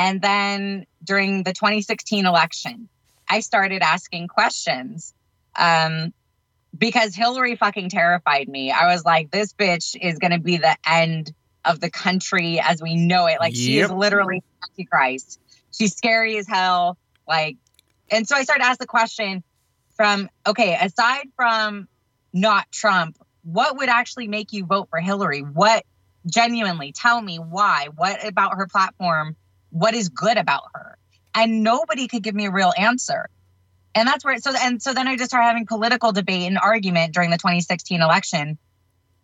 and then during the 2016 election, I started asking questions. Um, because Hillary fucking terrified me. I was like, this bitch is going to be the end of the country as we know it. Like, she is Yep. literally Antichrist. She's scary as hell. Like, and so I started to ask the question from, okay, aside from not Trump, what would actually make you vote for Hillary? What genuinely tell me why? What about her platform? What is good about her? And nobody could give me a real answer and that's where so and so then I just started having political debate and argument during the 2016 election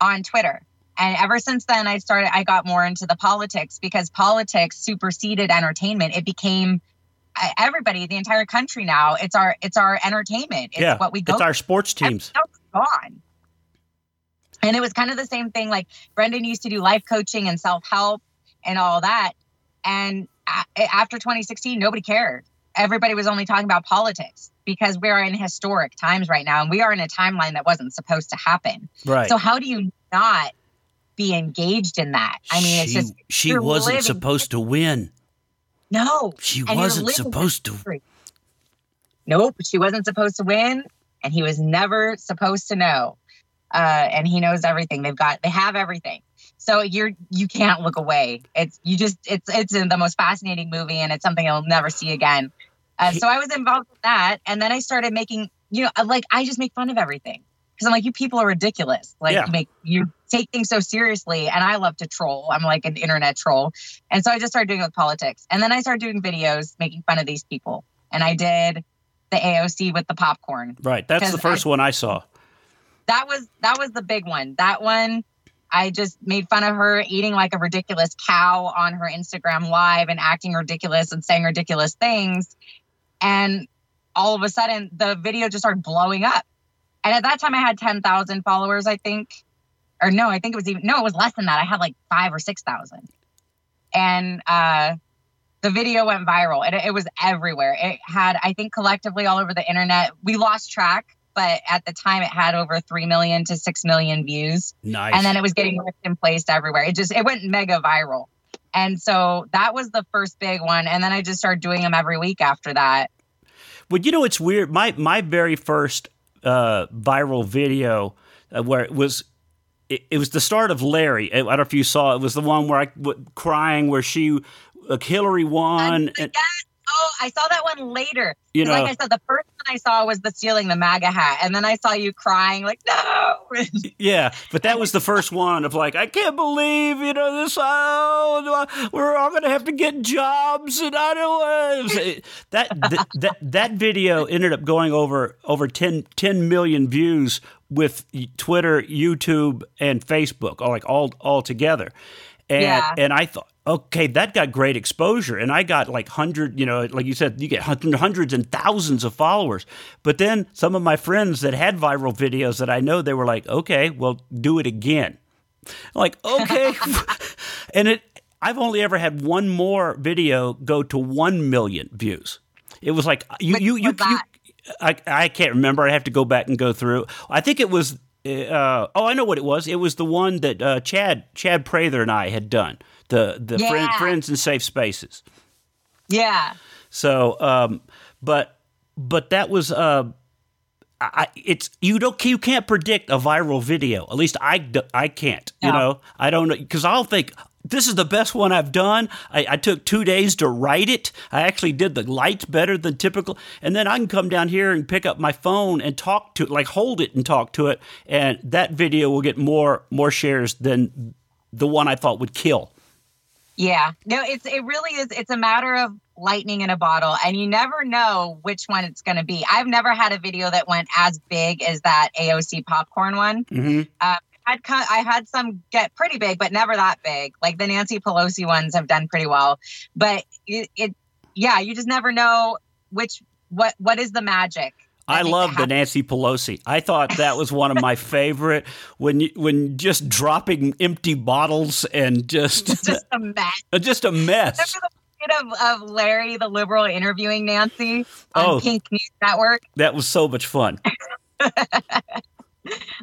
on Twitter. And ever since then I started I got more into the politics because politics superseded entertainment. It became everybody, the entire country now. It's our it's our entertainment. It's yeah, what we go it's our sports teams. Everything else is gone. And it was kind of the same thing. Like Brendan used to do life coaching and self help and all that. And a- after 2016, nobody cared. Everybody was only talking about politics because we are in historic times right now, and we are in a timeline that wasn't supposed to happen. Right. So how do you not be engaged in that. I mean, it's she, just she wasn't living- supposed to win. no. She wasn't supposed to. Nope, she wasn't supposed to win, and he was never supposed to know. Uh, and he knows everything. They've got, they have everything. So you're, you can't look away. It's, you just, it's, it's the most fascinating movie, and it's something you'll never see again. Uh, so I was involved with that, and then I started making, you know, like I just make fun of everything because I'm like, you people are ridiculous. Like Yeah. you make, you take things so seriously, and I love to troll. I'm like an internet troll, and so I just started doing it with politics, and then I started doing videos making fun of these people, and I did the AOC with the popcorn. Right. That's the first I- one I saw. That was that was the big one. That one, I just made fun of her eating like a ridiculous cow on her Instagram live and acting ridiculous and saying ridiculous things, and all of a sudden the video just started blowing up. And at that time, I had ten thousand followers, I think, or no, I think it was even no, it was less than that. I had like five or six thousand, and uh, the video went viral. It, it was everywhere. It had, I think, collectively all over the internet. We lost track, but at the time, it had over three million to six million views, Nice. and then it was getting ripped and placed everywhere. It just it went mega viral. And so that was the first big one. And then I just started doing them every week after that. Well, you know, it's weird. My my very first uh, viral video uh, where it was. It, it was the start of Larry. I don't know if you saw it. It was the one where I w- crying where she uh, Hillary won. And, Yes. Oh, I saw that one later. you know, like I said, the first one I saw was the stealing the MAGA hat. And then I saw you crying, like, no. [LAUGHS] Yeah, but that was the first one of like, I can't believe you know this. Oh, we're all gonna have to get jobs, and I don't. [LAUGHS] that that that that video ended up going over over 10, 10 million views with Twitter, YouTube, and Facebook, all like all all together. And Yeah. and I thought, okay, that got great exposure, and I got like hundred, you know, like you said, you get hundreds and thousands of followers. But then some of my friends that had viral videos that I know, they were like, okay, well, do it again. I'm like, okay, [LAUGHS] [LAUGHS] and it. I've only ever had one more video go to one million views. It was like you Which you you, you? I, I can't remember. I have to go back and go through. I think it was. Uh, oh, I know what it was. It was the one that uh, Chad Chad Prather and I had done. The the friend, friends in safe spaces. yeah. So, um, but but that was. Uh, I, it's you don't you can't predict a viral video. At least I I can't. You know I don't know because I'll think this is the best one I've done. I, I took two days to write it. I actually did the lights better than typical, and then I can come down here and pick up my phone and talk to it, like hold it and talk to it, and that video will get more more shares than the one I thought would kill. Yeah. No, it's it really is it's a matter of lightning in a bottle and you never know which one it's going to be. I've never had a video that went as big as that AOC popcorn one. hmm I'd co- I had some get pretty big but never that big. Like the Nancy Pelosi ones have done pretty well. But it, it yeah, you just never know which what what is the magic. I think love the Nancy Pelosi. I thought that was one of my [LAUGHS] favorite when you, when just dropping empty bottles and just It's just a [LAUGHS] mess. just a mess. Remember the bit of, of Larry the liberal interviewing Nancy on Oh. Pink News Network? That was so much fun. [LAUGHS]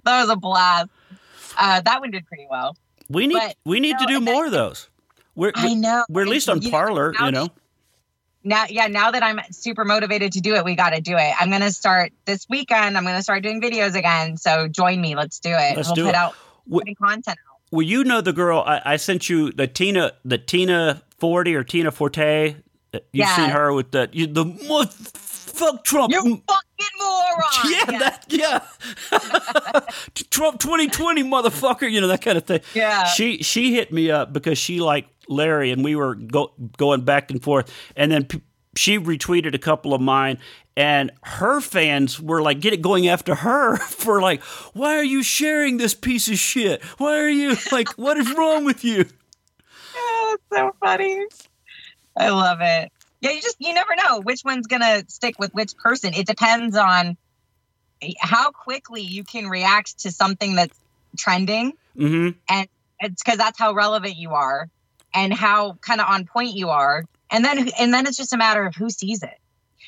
That was a blast. Uh, that one did pretty well. We need But, we need to do more of those. We're I know. we're at least on You Parler, you know. Now yeah now that i'm super motivated to do it we got to do it i'm gonna start this weekend i'm gonna start doing videos again so join me let's do it Let's we'll do put it. out putting content out Well, you know the girl I, I sent you the Tina the Tina Forty or Tina Forte. You've Yeah. seen her with the you, the mo- fuck Trump. you Mm, fucking moron [LAUGHS] yeah, that yeah. [LAUGHS] Trump 2020 motherfucker, you know that kind of thing. yeah she she hit me up because she liked Larry and we were go, going back and forth. And then p- she retweeted a couple of mine and her fans were like get it going after her [LAUGHS] for like why are you sharing this piece of shit? Why are you [LAUGHS] like what is wrong with you? Yeah, it's so funny. I love it. Yeah you just you never know which one's gonna stick with which person. It depends on how quickly you can react to something that's trending. Hmm And it's because that's how relevant you are and how kind of on point you are and then and then it's just a matter of who sees it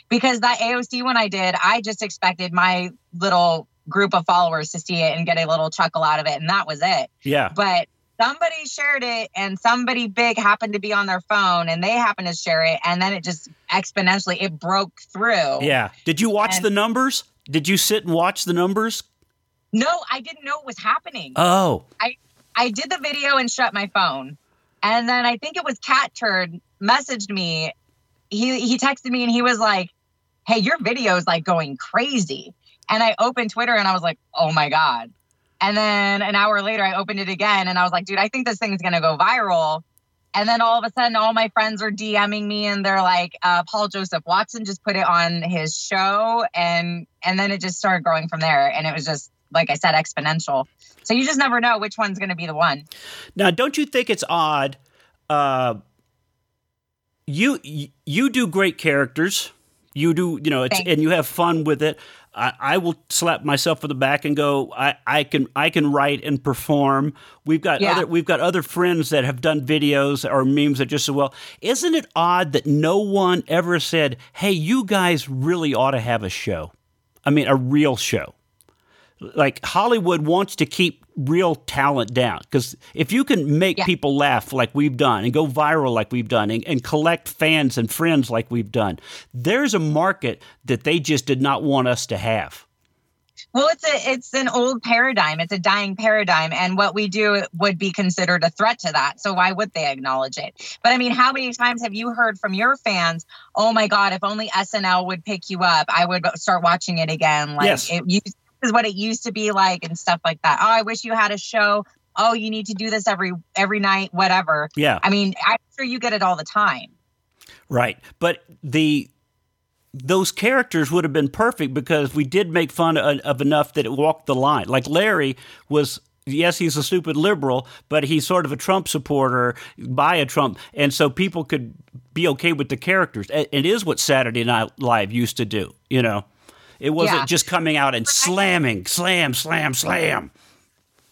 because that aoc one i did i just expected my little group of followers to see it and get a little chuckle out of it and that was it yeah but somebody shared it and somebody big happened to be on their phone and they happened to share it and then it just exponentially it broke through. Yeah. Did you watch And- the numbers? Did you sit and watch the numbers? No, I didn't know it was happening. Oh, I I did the video and shut my phone. And then I think it was Catturd messaged me. He he texted me and he was like, Hey, your video is like going crazy. And I opened Twitter and I was like, Oh my God. And then an hour later I opened it again and I was like, dude, I think this thing's gonna go viral. And then all of a sudden all my friends are DMing me and they're like, uh, Paul Joseph Watson just put it on his show and and then it just started growing from there. And it was just like I said, exponential. So you just never know which one's going to be the one. Now, don't you think it's odd? Uh, you you do great characters. You do, you know, it's, and you have fun with it. I, I will slap myself on the back and go, I, I can I can write and perform. We've got Yeah. other we've got other friends that have done videos or memes that just so well. Isn't it odd that no one ever said, "Hey, you guys really ought to have a show"? I mean, a real show like Hollywood wants to keep real talent down because if you can make Yeah. people laugh like we've done and go viral like we've done and, and collect fans and friends like we've done, there's a market that they just did not want us to have. Well, it's a it's an old paradigm. It's a dying paradigm, and what we do would be considered a threat to that. So why would they acknowledge it? But I mean, how many times have you heard from your fans? Oh my God, if only SNL would pick you up, I would start watching it again. Like Yes. it used, is what it used to be like, and stuff like that. Oh, I wish you had a show. Oh, you need to do this every every night, whatever. Yeah, I mean, I'm sure you get it all the time. right. But the those characters would have been perfect because we did make fun of, of enough that it walked the line. Like Larry was yes, he's a stupid liberal, but he's sort of a Trump supporter by a Trump, and so people could be okay with the characters. It it is what Saturday Night Live used to do, you know. It wasn't Yeah. just coming out and slamming, slam, slam, slam.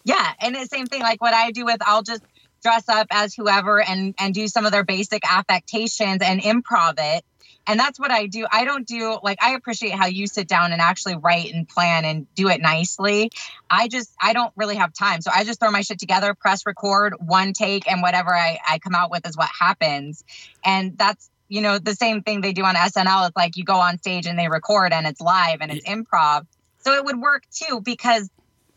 Yeah, and the same thing like what I do with I'll just dress up as whoever and and do some of their basic affectations and improv it. And that's what I do. I don't do like I appreciate how you sit down and actually write and plan and do it nicely. I just I don't really have time. So I just throw my shit together, press record, one take and whatever I I come out with is what happens. And that's you know the same thing they do on SNL. It's like you go on stage and they record and it's live and it's improv. So it would work too because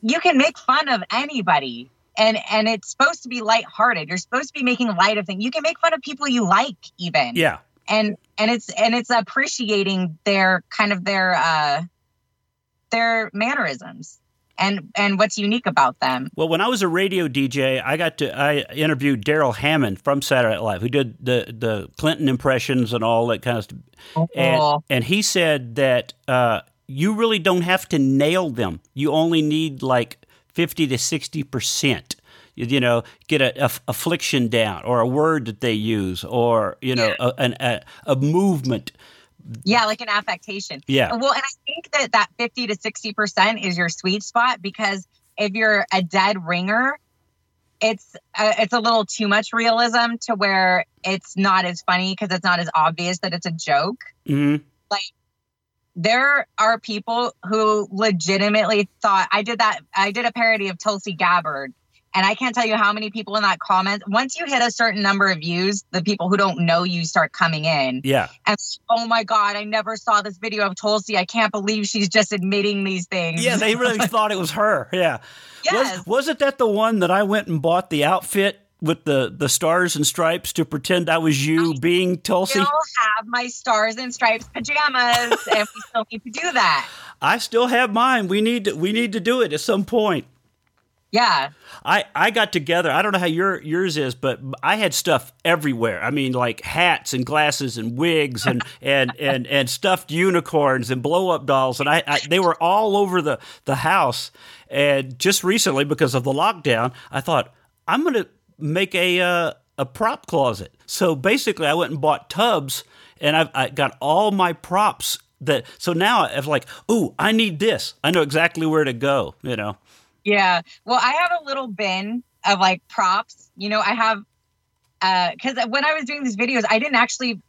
you can make fun of anybody and and it's supposed to be lighthearted. You're supposed to be making light of things. You can make fun of people you like even. Yeah. And and it's and it's appreciating their kind of their uh their mannerisms and and what's unique about them. Well, when I was a radio DJ, I got to I interviewed Darrell Hammond from Saturday Night Live, who did the the Clinton impressions and all that kind of stuff. And, Cool. and he said that uh, you really don't have to nail them. You only need like fifty to sixty percent. You, know, get a, a affliction down, or a word that they use, or you know, a, an, a a movement. Yeah, like an affectation. Yeah. Well, and I think that that 50 to 60% is your sweet spot because if you're a dead ringer, it's uh, it's a little too much realism to where it's not as funny because it's not as obvious that it's a joke. hmm There are people who legitimately thought I did that. I did a parody of Tulsi Gabbard. And I can't tell you how many people in that comment. Once you hit a certain number of views, the people who don't know you start coming in. Yeah. And oh my God, I never saw this video of Tulsi. I can't believe she's just admitting these things. Yeah, they really [LAUGHS] thought it was her. Yeah. Yes. Was, wasn't that the one that I went and bought the outfit with the, the stars and stripes to pretend I was you being Tulsi? I still have my stars and stripes pajamas, and we still need to do that. I still have mine. We need to we need to do it at some point. Yeah. I, I got together. I don't know how your yours is, but I had stuff everywhere. I mean, like hats and glasses and wigs and [LAUGHS] and, and, and stuffed unicorns and blow up dolls, and I, I they were all over the the house. And just recently, because of the lockdown, I thought I'm going to make a uh, a prop closet. So basically, I went and bought tubs, and I've I got all my props. That so now I was like, ooh, I need this. I know exactly where to go. You know. Yeah. Well, I have a little bin of like props. You know, I have uh because when I was doing these videos, I didn't actually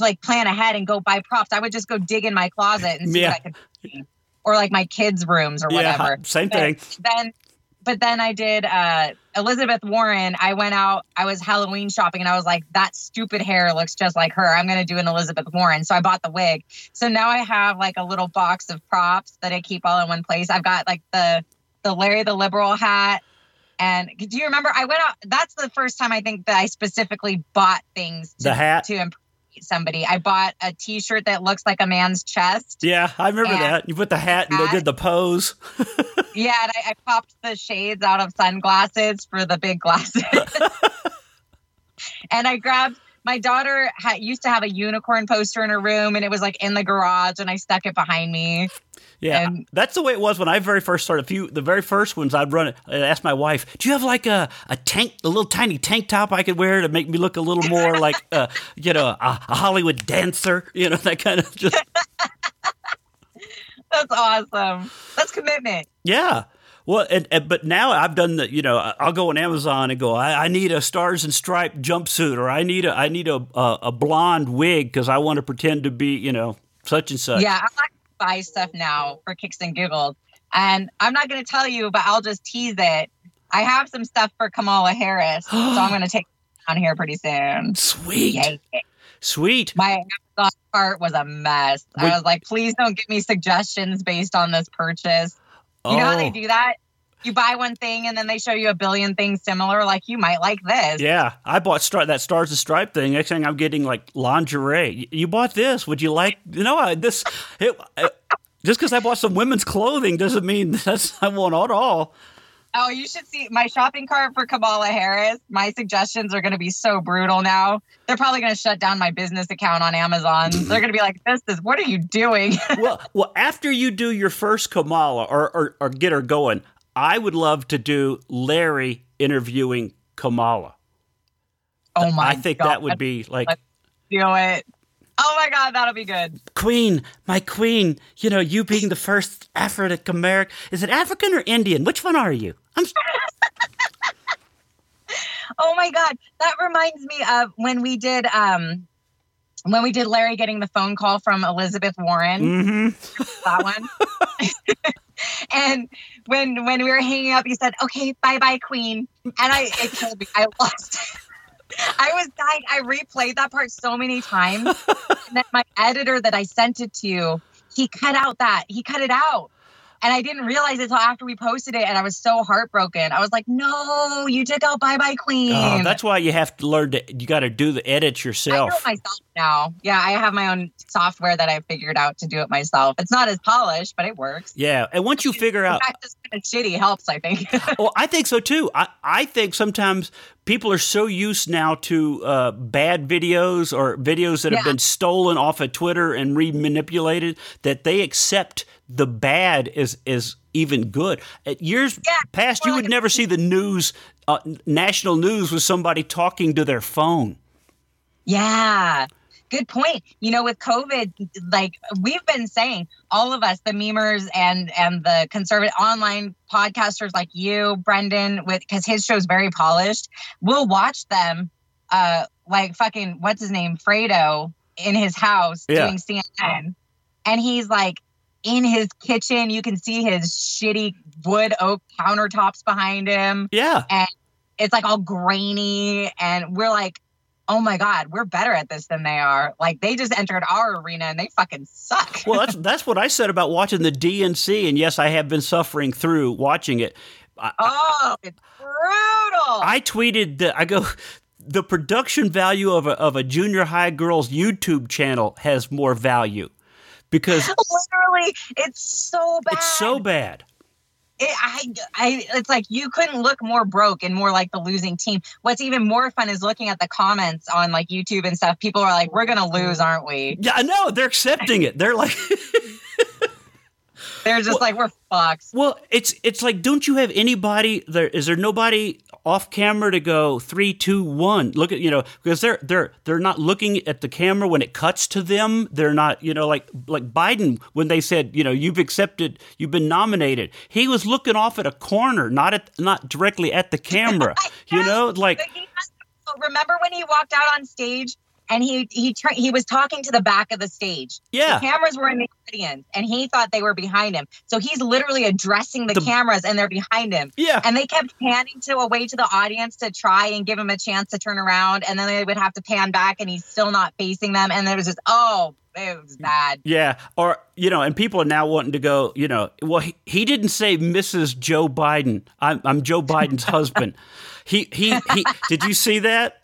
like plan ahead and go buy props. I would just go dig in my closet and see Yeah. what I could see. Or like my kids' rooms or Yeah, whatever. same But thing. Then but then I did uh, Elizabeth Warren. I went out, I was Halloween shopping and I was like, that stupid hair looks just like her. I'm going to do an Elizabeth Warren. So I bought the wig. So now I have like a little box of props that I keep all in one place. I've got like the, the Larry the Liberal hat. And do you remember I went out? That's the first time I think that I specifically bought things to, The hat? to impress somebody. I bought a t shirt that looks like a man's chest. Yeah, I remember that. You put the hat and they did the pose. [LAUGHS] Yeah, and I, I popped the shades out of sunglasses for the big glasses. [LAUGHS] and I grabbed my daughter ha- used to have a unicorn poster in her room, and it was like in the garage, and I stuck it behind me. Yeah, And- that's the way it was when I very first started. A few, the very first ones, I'd run it. I'd ask my wife, "Do you have like a, a tank, a little tiny tank top I could wear to make me look a little more [LAUGHS] like, uh, you know, a, a Hollywood dancer? You know, [LAUGHS] that kind of just, [LAUGHS] That's awesome. That's commitment. yeah." Well, and, and but now I've done the, you know, I'll go on Amazon and go, I, I need a stars and stripe jumpsuit, or I need a, I need a, a, a blonde wig because I want to pretend to be, you know, such and such. Yeah, I'm not gonna buy stuff now for kicks and giggles, and I'm not going to tell you, but I'll just tease it. I have some stuff for Kamala Harris, so [GASPS] I'm going to take it on here pretty soon. Sweet, Yay. sweet. My Amazon cart was a mess. Wait. I was like, please don't give me suggestions based on this purchase. You know how they Oh. do that? You buy one thing and then they show you a billion things similar. Like you might like this. Yeah, I bought star- that Stars and Stripe thing. Next thing I'm getting like lingerie. You bought this? Would you like? You know, I, this. It, uh, just because I bought some women's clothing doesn't mean [LAUGHS] that's I want it all. Oh, you should see my shopping cart for Kamala Harris. My suggestions are going to be so brutal now. They're probably going to shut down my business account on Amazon. [CLEARS THROAT] They're going to be like, "This is what are you doing?" [LAUGHS] well, well, after you do your first Kamala or, or or get her going, I would love to do Larry interviewing Kamala. oh my! I think God. that would be like Let's do it. Oh my God, that'll be good. Queen, my Queen. You know, you being the first African American. Is it African or Indian? Which one are you? I'm [LAUGHS] Oh my God, that reminds me of when we did um when we did Larry getting the phone call from Elizabeth Warren. mm-hmm. that one. [LAUGHS] and when when we were hanging up, he said, "Okay, bye bye, Queen." And I it killed me. I lost. [LAUGHS] I was dying. I replayed that part so many times, and then my editor that I sent it to, he cut out that he cut it out. And I didn't realize it until after we posted it, and I was so heartbroken. I was like, "No, you took out Bye Bye Queen." Oh, that's why you have to learn to. You got to do the edits yourself. I do myself now. Yeah, I have my own software that I figured out to do it myself. It's not as polished, but it works. Yeah, and once you figure out, fact, kind of shitty helps, I think. [LAUGHS] well, I think so too. I I think sometimes people are so used now to uh, bad videos or videos that have been stolen off of Twitter and re-manipulated that they accept the bad is is even good. At years Yeah, past, you like would never see the news, uh, national news, with somebody talking to their phone. yeah. Good point. You know, with COVID, like we've been saying, all of us, the memers and and the conservative online podcasters like you, Brendan, with because his show's very polished, we'll watch them uh like fucking what's his name? Fredo in his house Yeah. doing CNN. And he's like in his kitchen. You can see his shitty wood oak countertops behind him. Yeah. And it's like all grainy and we're like oh my god we're better at this than they are like they just entered our arena and they fucking suck Well, that's [LAUGHS] that's what I said about watching the DNC, and yes, I have been suffering through watching it. I, oh it's brutal I tweeted that I go. The production value of a, of a junior high girl's YouTube channel has more value because [LAUGHS] literally it's so bad it's so bad. it, I, I, it's like you couldn't look more broke and more like the losing team. What's even more fun is looking at the comments on like YouTube and stuff. People are like, "We're gonna lose, mm. aren't we?" Yeah, I know they're accepting it. They're like, [LAUGHS] [LAUGHS] They're just like, "We're fucked." well, it's it's like, don't you have anybody there? Is there nobody off camera to go three, two, one? Look at you know because they're they're they're not looking at the camera when it cuts to them. They're not you know like like Biden when they said you know you've accepted, you've been nominated. He was looking off at a corner, not at not directly at the [LAUGHS] camera. you know, like But he has- remember when he walked out on stage and he he tur- he was talking to the back of the stage. Yeah. The cameras were in the audience, and he thought they were behind him. So he's literally addressing the, The- cameras, and they're behind him. Yeah. And they kept panning to away to the audience to try and give him a chance to turn around, and then they would have to pan back, and he's still not facing them. And it was just oh, it was bad. Yeah, or you know, and people are now wanting to go. You know, well, he, he didn't say Mrs. Joe Biden. I'm, I'm Joe Biden's [LAUGHS] husband. He, he he. Did you see that?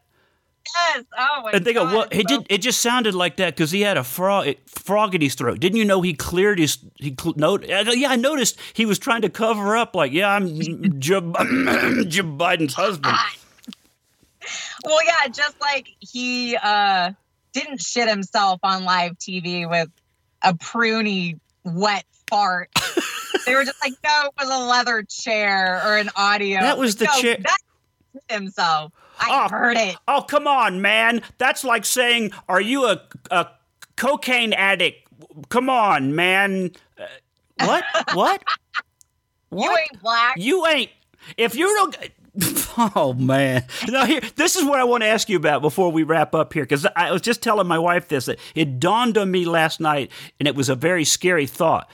Yes. Oh my And they go, God, well, it so did. It just sounded like that because he had a frog, frog in his throat. Didn't you know he cleared his? He cl- no, yeah, I noticed he was trying to cover up. Like, yeah, I'm Joe, [CLEARS THROAT] Joe Biden's husband. [LAUGHS] Well, yeah, just like he uh didn't shit himself on live TV with a pruny wet fart. they were just like, no, it was a leather chair or an audio. That was Like, the no, chair- That shit himself. I Oh. heard it. Oh, come on, man. That's like saying, are you a, a cocaine addict? Come on, man. Uh, what? [LAUGHS] what? You ain't black. You ain't. If you don't. [LAUGHS] Oh man! Now here, this is what I want to ask you about before we wrap up here, because I was just telling my wife this. That it dawned on me last night, and it was a very scary thought,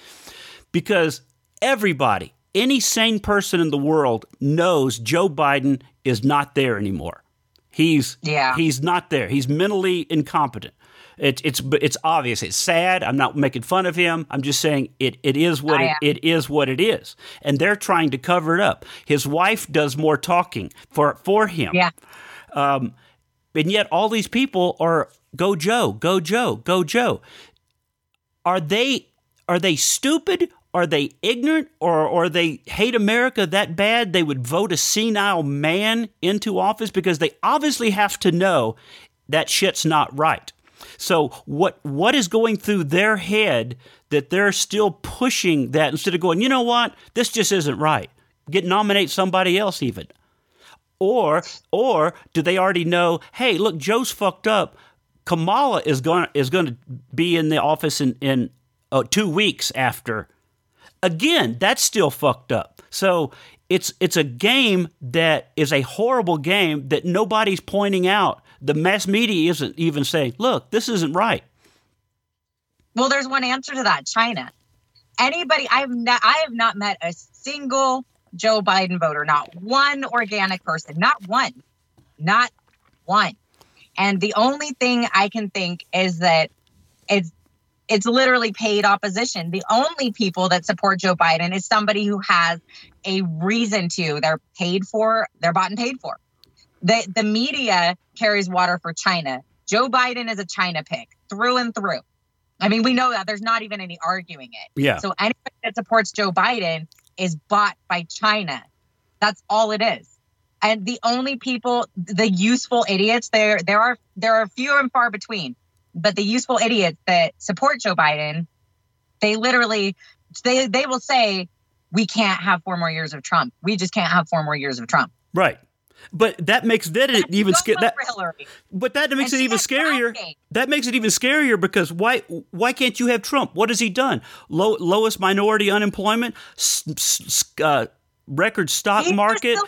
because everybody, any sane person in the world, knows Joe Biden is not there anymore. He's Yeah. he's not there. He's mentally incompetent. It, it's it's obvious. It's sad. I'm not making fun of him. I'm just saying it, it is what it, it is what it is, and they're trying to cover it up. His wife does more talking for for him, Yeah. Um, and yet all these people are go Joe, go Joe, go Joe. Are they are they stupid? Are they ignorant, or or they hate America that bad they would vote a senile man into office because they obviously have to know that shit's not right. So what what is going through their head that they're still pushing that instead of going, you know what, this just isn't right. Get nominate somebody else even. Or or do they already know, hey, look, Joe's fucked up. Kamala is going is going to be in the office in in uh, two weeks after. Again, that's still fucked up. So it's it's a game that is a horrible game that nobody's pointing out. The mass media isn't even saying, "Look, this isn't right." Well, there's one answer to that. China. Anybody I've not I have not met a single Joe Biden voter, not one organic person, not one. Not one. And the only thing I can think is that it's it's literally paid opposition. The only people that support Joe Biden is somebody who has a reason to. They're paid for, they're bought and paid for. The the media carries water for China. Joe Biden is a China pick through and through. I mean, we know that there's not even any arguing it. Yeah. So anybody that supports Joe Biden is bought by China. That's all it is. And the only people, the useful idiots, there there are there are few and far between. But the useful idiots that support Joe Biden, they literally they they will say, We can't have four more years of Trump. We just can't have four more years of Trump. Right. But that makes that it even sca- that. But that makes And it even scarier. That makes it even scarier because why why can't you have Trump? What has he done? Low, lowest minority unemployment, s- s- uh, record stock market.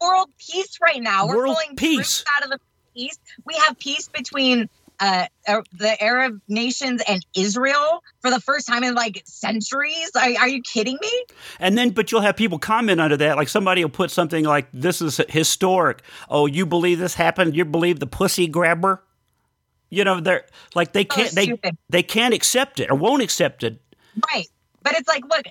world peace right now. We're World pulling peace. out of the peace. We have peace between uh, uh, the Arab nations and Israel for the first time in like centuries. Are, are you kidding me? And then, but you'll have people comment under that. Like somebody will put something like, "This is historic." Oh, you believe this happened? You believe the pussy grabber? You know, they're like they can't they they can't accept it or won't accept it. Right. But it's like, look,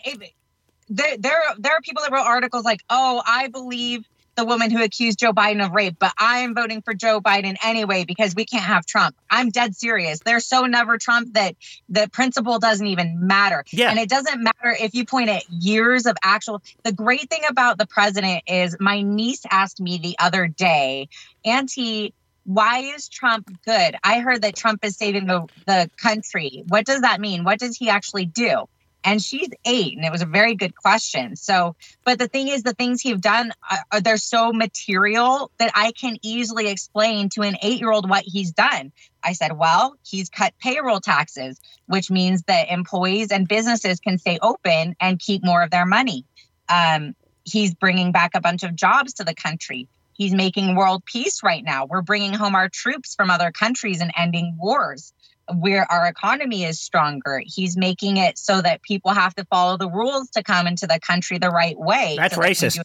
there, there, there are people that wrote articles like, oh, I believe the woman who accused Joe Biden of rape, but I'm voting for Joe Biden anyway because we can't have Trump. I'm dead serious. They're so never Trump that the principle doesn't even matter. Yeah. And it doesn't matter if you point at years of actual. The great thing about the president is my niece asked me the other day, Auntie, why is Trump good? I heard that Trump is saving the, the country. What does that mean? What does he actually do? And she's eight, and it was a very good question. So, but the thing is, the things he's done are, are they're so material that I can easily explain to an eight-year-old what he's done. I said, well, he's cut payroll taxes, which means that employees and businesses can stay open and keep more of their money. Um, he's bringing back a bunch of jobs to the country. He's making world peace right now. We're bringing home our troops from other countries and ending wars. Where our economy is stronger. He's making it so that people have to follow the rules to come into the country the right way. That's so racist.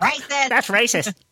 Racist. That's racist. [LAUGHS]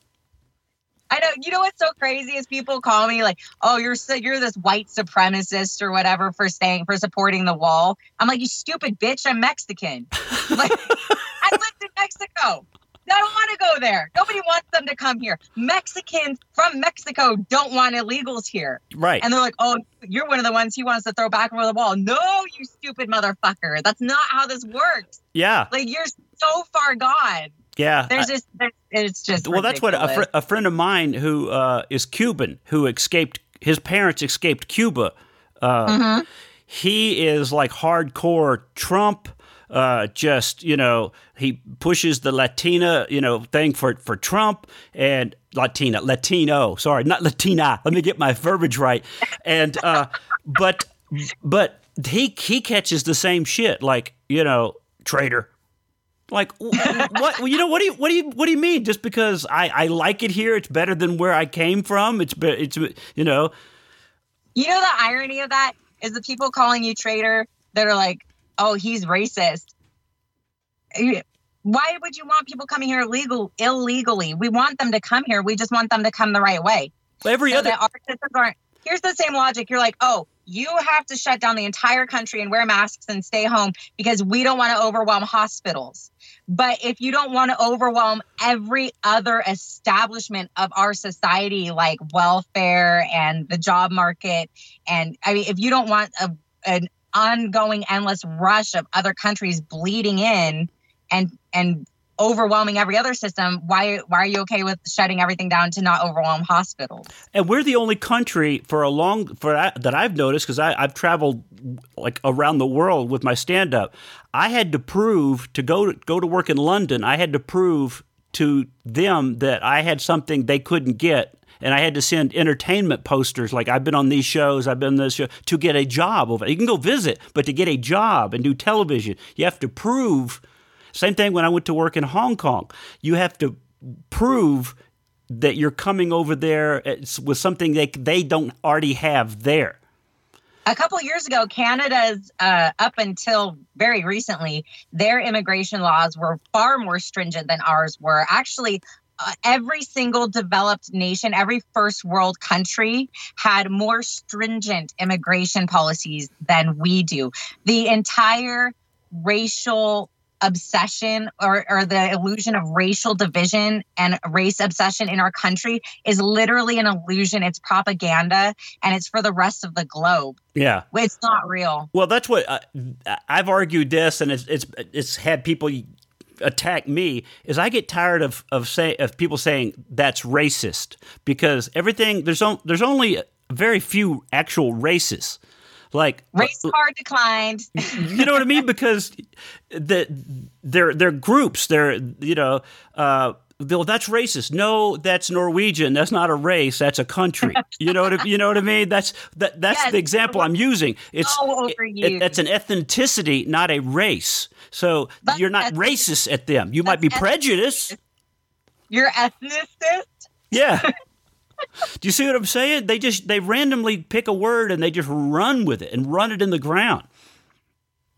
I know. You know what's so crazy is people call me like, "Oh, you're so, you're this white supremacist or whatever for staying for supporting the wall." I'm like, "You stupid bitch! I'm Mexican. [LAUGHS] like, I lived in Mexico. I don't want to go there. Nobody wants them to come here. Mexicans from Mexico don't want illegals here." right. And they're like, "Oh, you're one of the ones he wants to throw back over the wall." No, you stupid motherfucker. That's not how this works. yeah. Like, you're so far gone. Yeah. There's just, there's, it's just. well, that's what a, fr- a friend of mine who uh, is Cuban, who escaped, his parents escaped Cuba. Uh, Mhm. He is like hardcore Trump. Uh, just you know, he pushes the Latina, you know, thing for for Trump and Latina, Latino. Sorry, not Latina. Let me get my verbiage right. And uh, but but he he catches the same shit, like you know, traitor, like wh- what? You know what do you what do you what do you mean? Just because I I like it here, it's better than where I came from. It's be, it's you know You know the irony of that is the people calling you traitor that are like, "Oh, he's racist." Why would you want people coming here illegal illegally? We want them to come here. We just want them to come the right way. every So other our citizens aren't. Here's the same logic. You're like, "Oh, you have to shut down the entire country and wear masks and stay home because we don't want to overwhelm hospitals." But if you don't want to overwhelm every other establishment of our society, like welfare and the job market, and I mean, if you don't want a, an ongoing, endless rush of other countries bleeding in and and overwhelming every other system, why why are you okay with shutting everything down to not overwhelm hospitals? and we're the only country for a long for that I've noticed because I've traveled like around the world with my stand up. I had to prove to go to go to work in London. I had to prove to them that I had something they couldn't get. And I had to send entertainment posters like I've been on these shows, I've been on this show to get a job over. You can go visit, but to get a job and do television, you have to prove. Same thing when I went to work in Hong Kong. You have to prove that you're coming over there with something they they don't already have there. A couple years ago, Canada's uh, up until very recently, their immigration laws were far more stringent than ours were. Actually, Uh, every single developed nation, every first world country had more stringent immigration policies than we do. The entire racial obsession or, or the illusion of racial division and race obsession in our country is literally an illusion. It's propaganda and it's for the rest of the globe. Yeah. It's not real. Well, that's what I, I've argued this, and it's it's it's had people attack me. Is I get tired of of say of people saying that's racist because everything there's on, there's only very few actual racists. Like Race card declined. you know what I mean? Because the they're they're groups. They're you know. Uh, well, that's racist. No, that's Norwegian. That's not a race. That's a country. [LAUGHS] You know what I, you know what I mean? That's that that's Yes. the example I'm using. It's it, overused. that's an ethnicity, not a race. So But you're not racist at them. You might be prejudiced. You're ethnicist. Yeah. [LAUGHS] Do you see what I'm saying? They just they randomly pick a word and they just run with it and run it in the ground.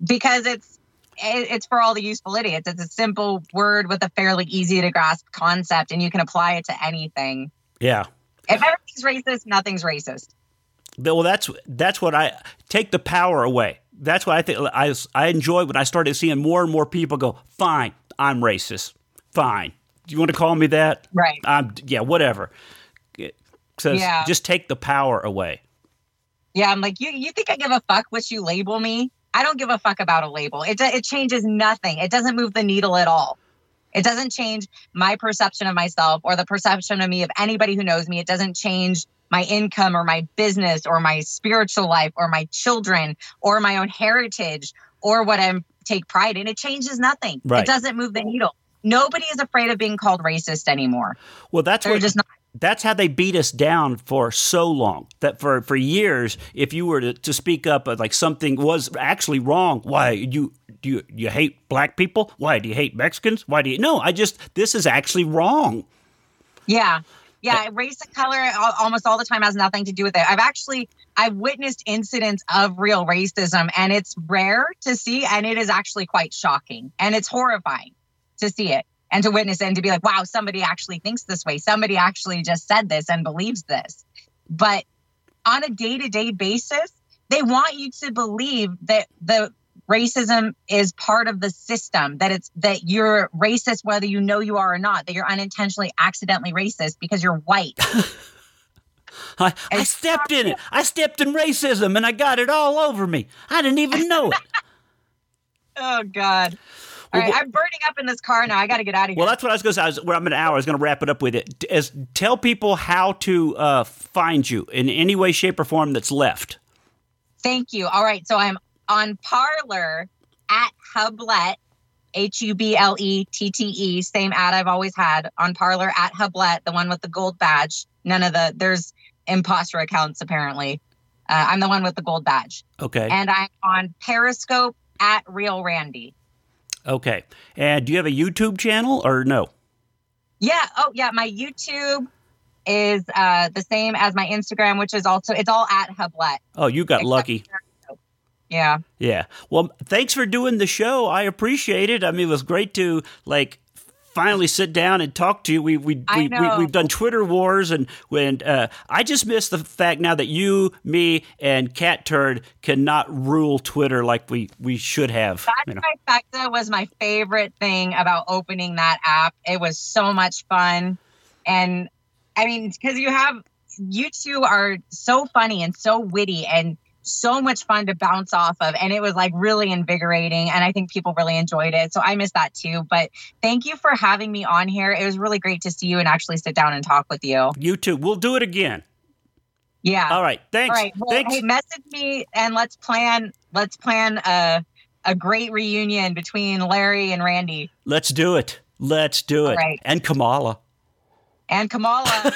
because it's it's for all the useful idiots. It's a simple word with a fairly easy to grasp concept, and you can apply it to anything. Yeah. If everything's racist, nothing's racist. Well, that's that's what I take the power away. That's what I think. I I enjoy when I started seeing more and more people go, "Fine, I'm racist. Fine. Do you want to call me that? Right. I'm yeah, whatever." So Yeah. just take the power away. Yeah, I'm like you. You think I give a fuck what you label me? I don't give a fuck about a label. It it changes nothing. It doesn't move the needle at all. It doesn't change my perception of myself or the perception of me of anybody who knows me. It doesn't change my income or my business or my spiritual life or my children or my own heritage or what I take pride in. It changes nothing. Right. It doesn't move the needle. Nobody is afraid of being called racist anymore. Well, that's They're what just not. that's how they beat us down for so long that for for years if you were to, to speak up like something was actually wrong why you do you, you hate black people why do you hate mexicans why do you no i just this is actually wrong Yeah. Yeah, race and color almost all the time has nothing to do with it. I've actually I've witnessed incidents of real racism and it's rare to see and it is actually quite shocking and it's horrifying to see it and to witness it and to be like, wow, somebody actually thinks this way. Somebody actually just said this and believes this. But on a day-to-day basis, they want you to believe that the racism is part of the system that it's that you're racist whether you know you are or not that you're unintentionally accidentally racist because you're white [LAUGHS] I, I stepped in it i stepped in racism and i got it all over me i didn't even know it [LAUGHS] oh god all right, I'm burning up in this car now. I got to get out of here. Well, that's what I was going to say. I was, well, I'm an hour. I was going to wrap it up with it. As, tell people how to uh, find you in any way, shape, or form that's left. Thank you. All right. So I'm on Parler at Hublette, H U B L E T T E, same ad I've always had on Parler at Hublette, the one with the gold badge. None of the, there's imposter accounts apparently. Uh, I'm the one with the gold badge. Okay. And I'm on Periscope at Real Randy. Okay. And do you have a YouTube channel or no? Yeah. Oh, yeah. My YouTube is uh, the same as my Instagram, which is also it's all at Hublette. Oh, you got lucky. Yeah. Yeah. Well, thanks for doing the show. I appreciate it. I mean, it was great to like finally sit down and talk to you. We we, we, we have done Twitter wars and when uh, I just miss the fact now that you, me, and Catturd cannot rule Twitter like we we should have. That you know. was my favorite thing about opening that app. It was so much fun, and I mean, because you have you two are so funny and so witty and so much fun to bounce off of and it was like really invigorating and i think people really enjoyed it so i miss that too but thank you for having me on here. It was really great to see you and actually sit down and talk with you. You too. We'll do it again. Yeah. All right. Thanks. All right. Well, thanks. hey message me and let's plan let's plan a a great reunion between larry and randy. Let's do it. Let's do it. right. and kamala. And kamala. [LAUGHS]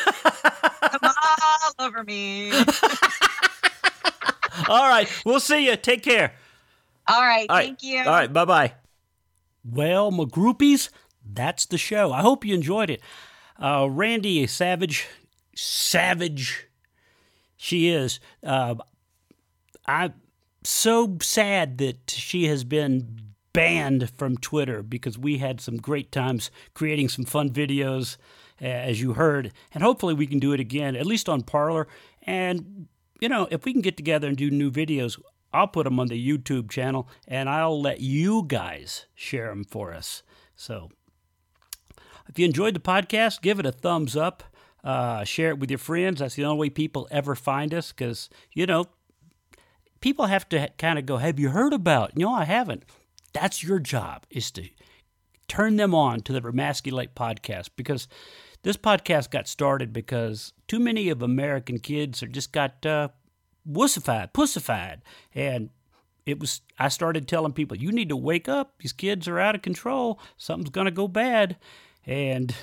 Kamala over me [LAUGHS] All right. We'll see you. Take care. All right. All right. Thank you. All right. Bye bye. Well, my groupies, that's the show. I hope you enjoyed it. Uh, Randy, savage, savage, she is. Uh, I'm so sad that she has been banned from Twitter because we had some great times creating some fun videos, as you heard, and hopefully we can do it again, at least on Parler, And you know, if we can get together and do new videos, I'll put them on the YouTube channel and I'll let you guys share them for us. So if you enjoyed the podcast, give it a thumbs up. Uh, share it with your friends. That's the only way people ever find us because, you know, people have to kind of go, Have you heard about? No, I haven't. That's your job, is to turn them on to the Remasculate podcast because this podcast got started because too many of American kids are just got uh, wussified, pussified, and it was. I started telling people, "You need to wake up. These kids are out of control. Something's gonna go bad." And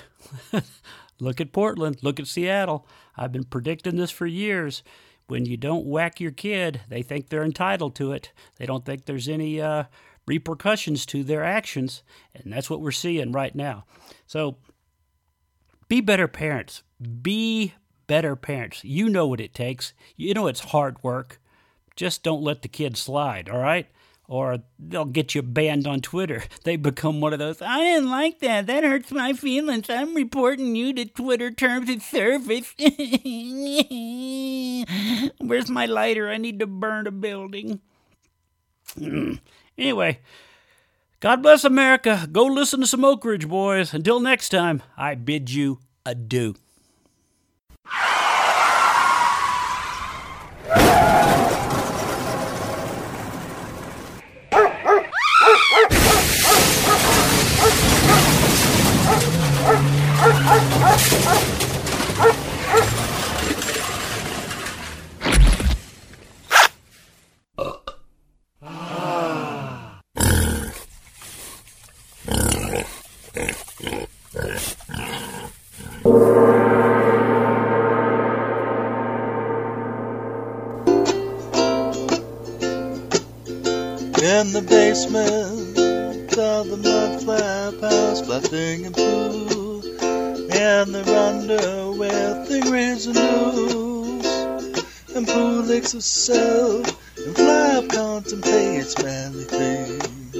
[LAUGHS] look at Portland. Look at Seattle. I've been predicting this for years. When you don't whack your kid, they think they're entitled to it. They don't think there's any uh, repercussions to their actions, and that's what we're seeing right now. So be better parents. Be better parents. You know what it takes. You know it's hard work. Just don't let the kids slide, all right? Or they'll get you banned on Twitter. [LAUGHS] They become one of those, I didn't like that. That hurts my feelings. I'm reporting you to Twitter terms of service. [LAUGHS] Where's my lighter? I need to burn a building. Hmm. anyway, God bless America. Go listen to some Oak Ridge boys. Until next time, I bid you adieu. Basement of the mud flap house, blasting and poo and their underwear thing rains the news. And Pooh licks himself and Flap contemplates manly things.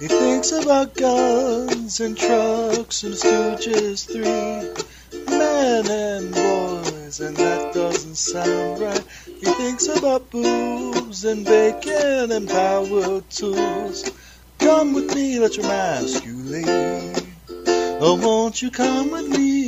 He thinks about guns and trucks and Stooges three. Men and boys, and that doesn't sound right. He thinks about and bacon and power tools. Come with me, let's remasculate. Oh, won't you come with me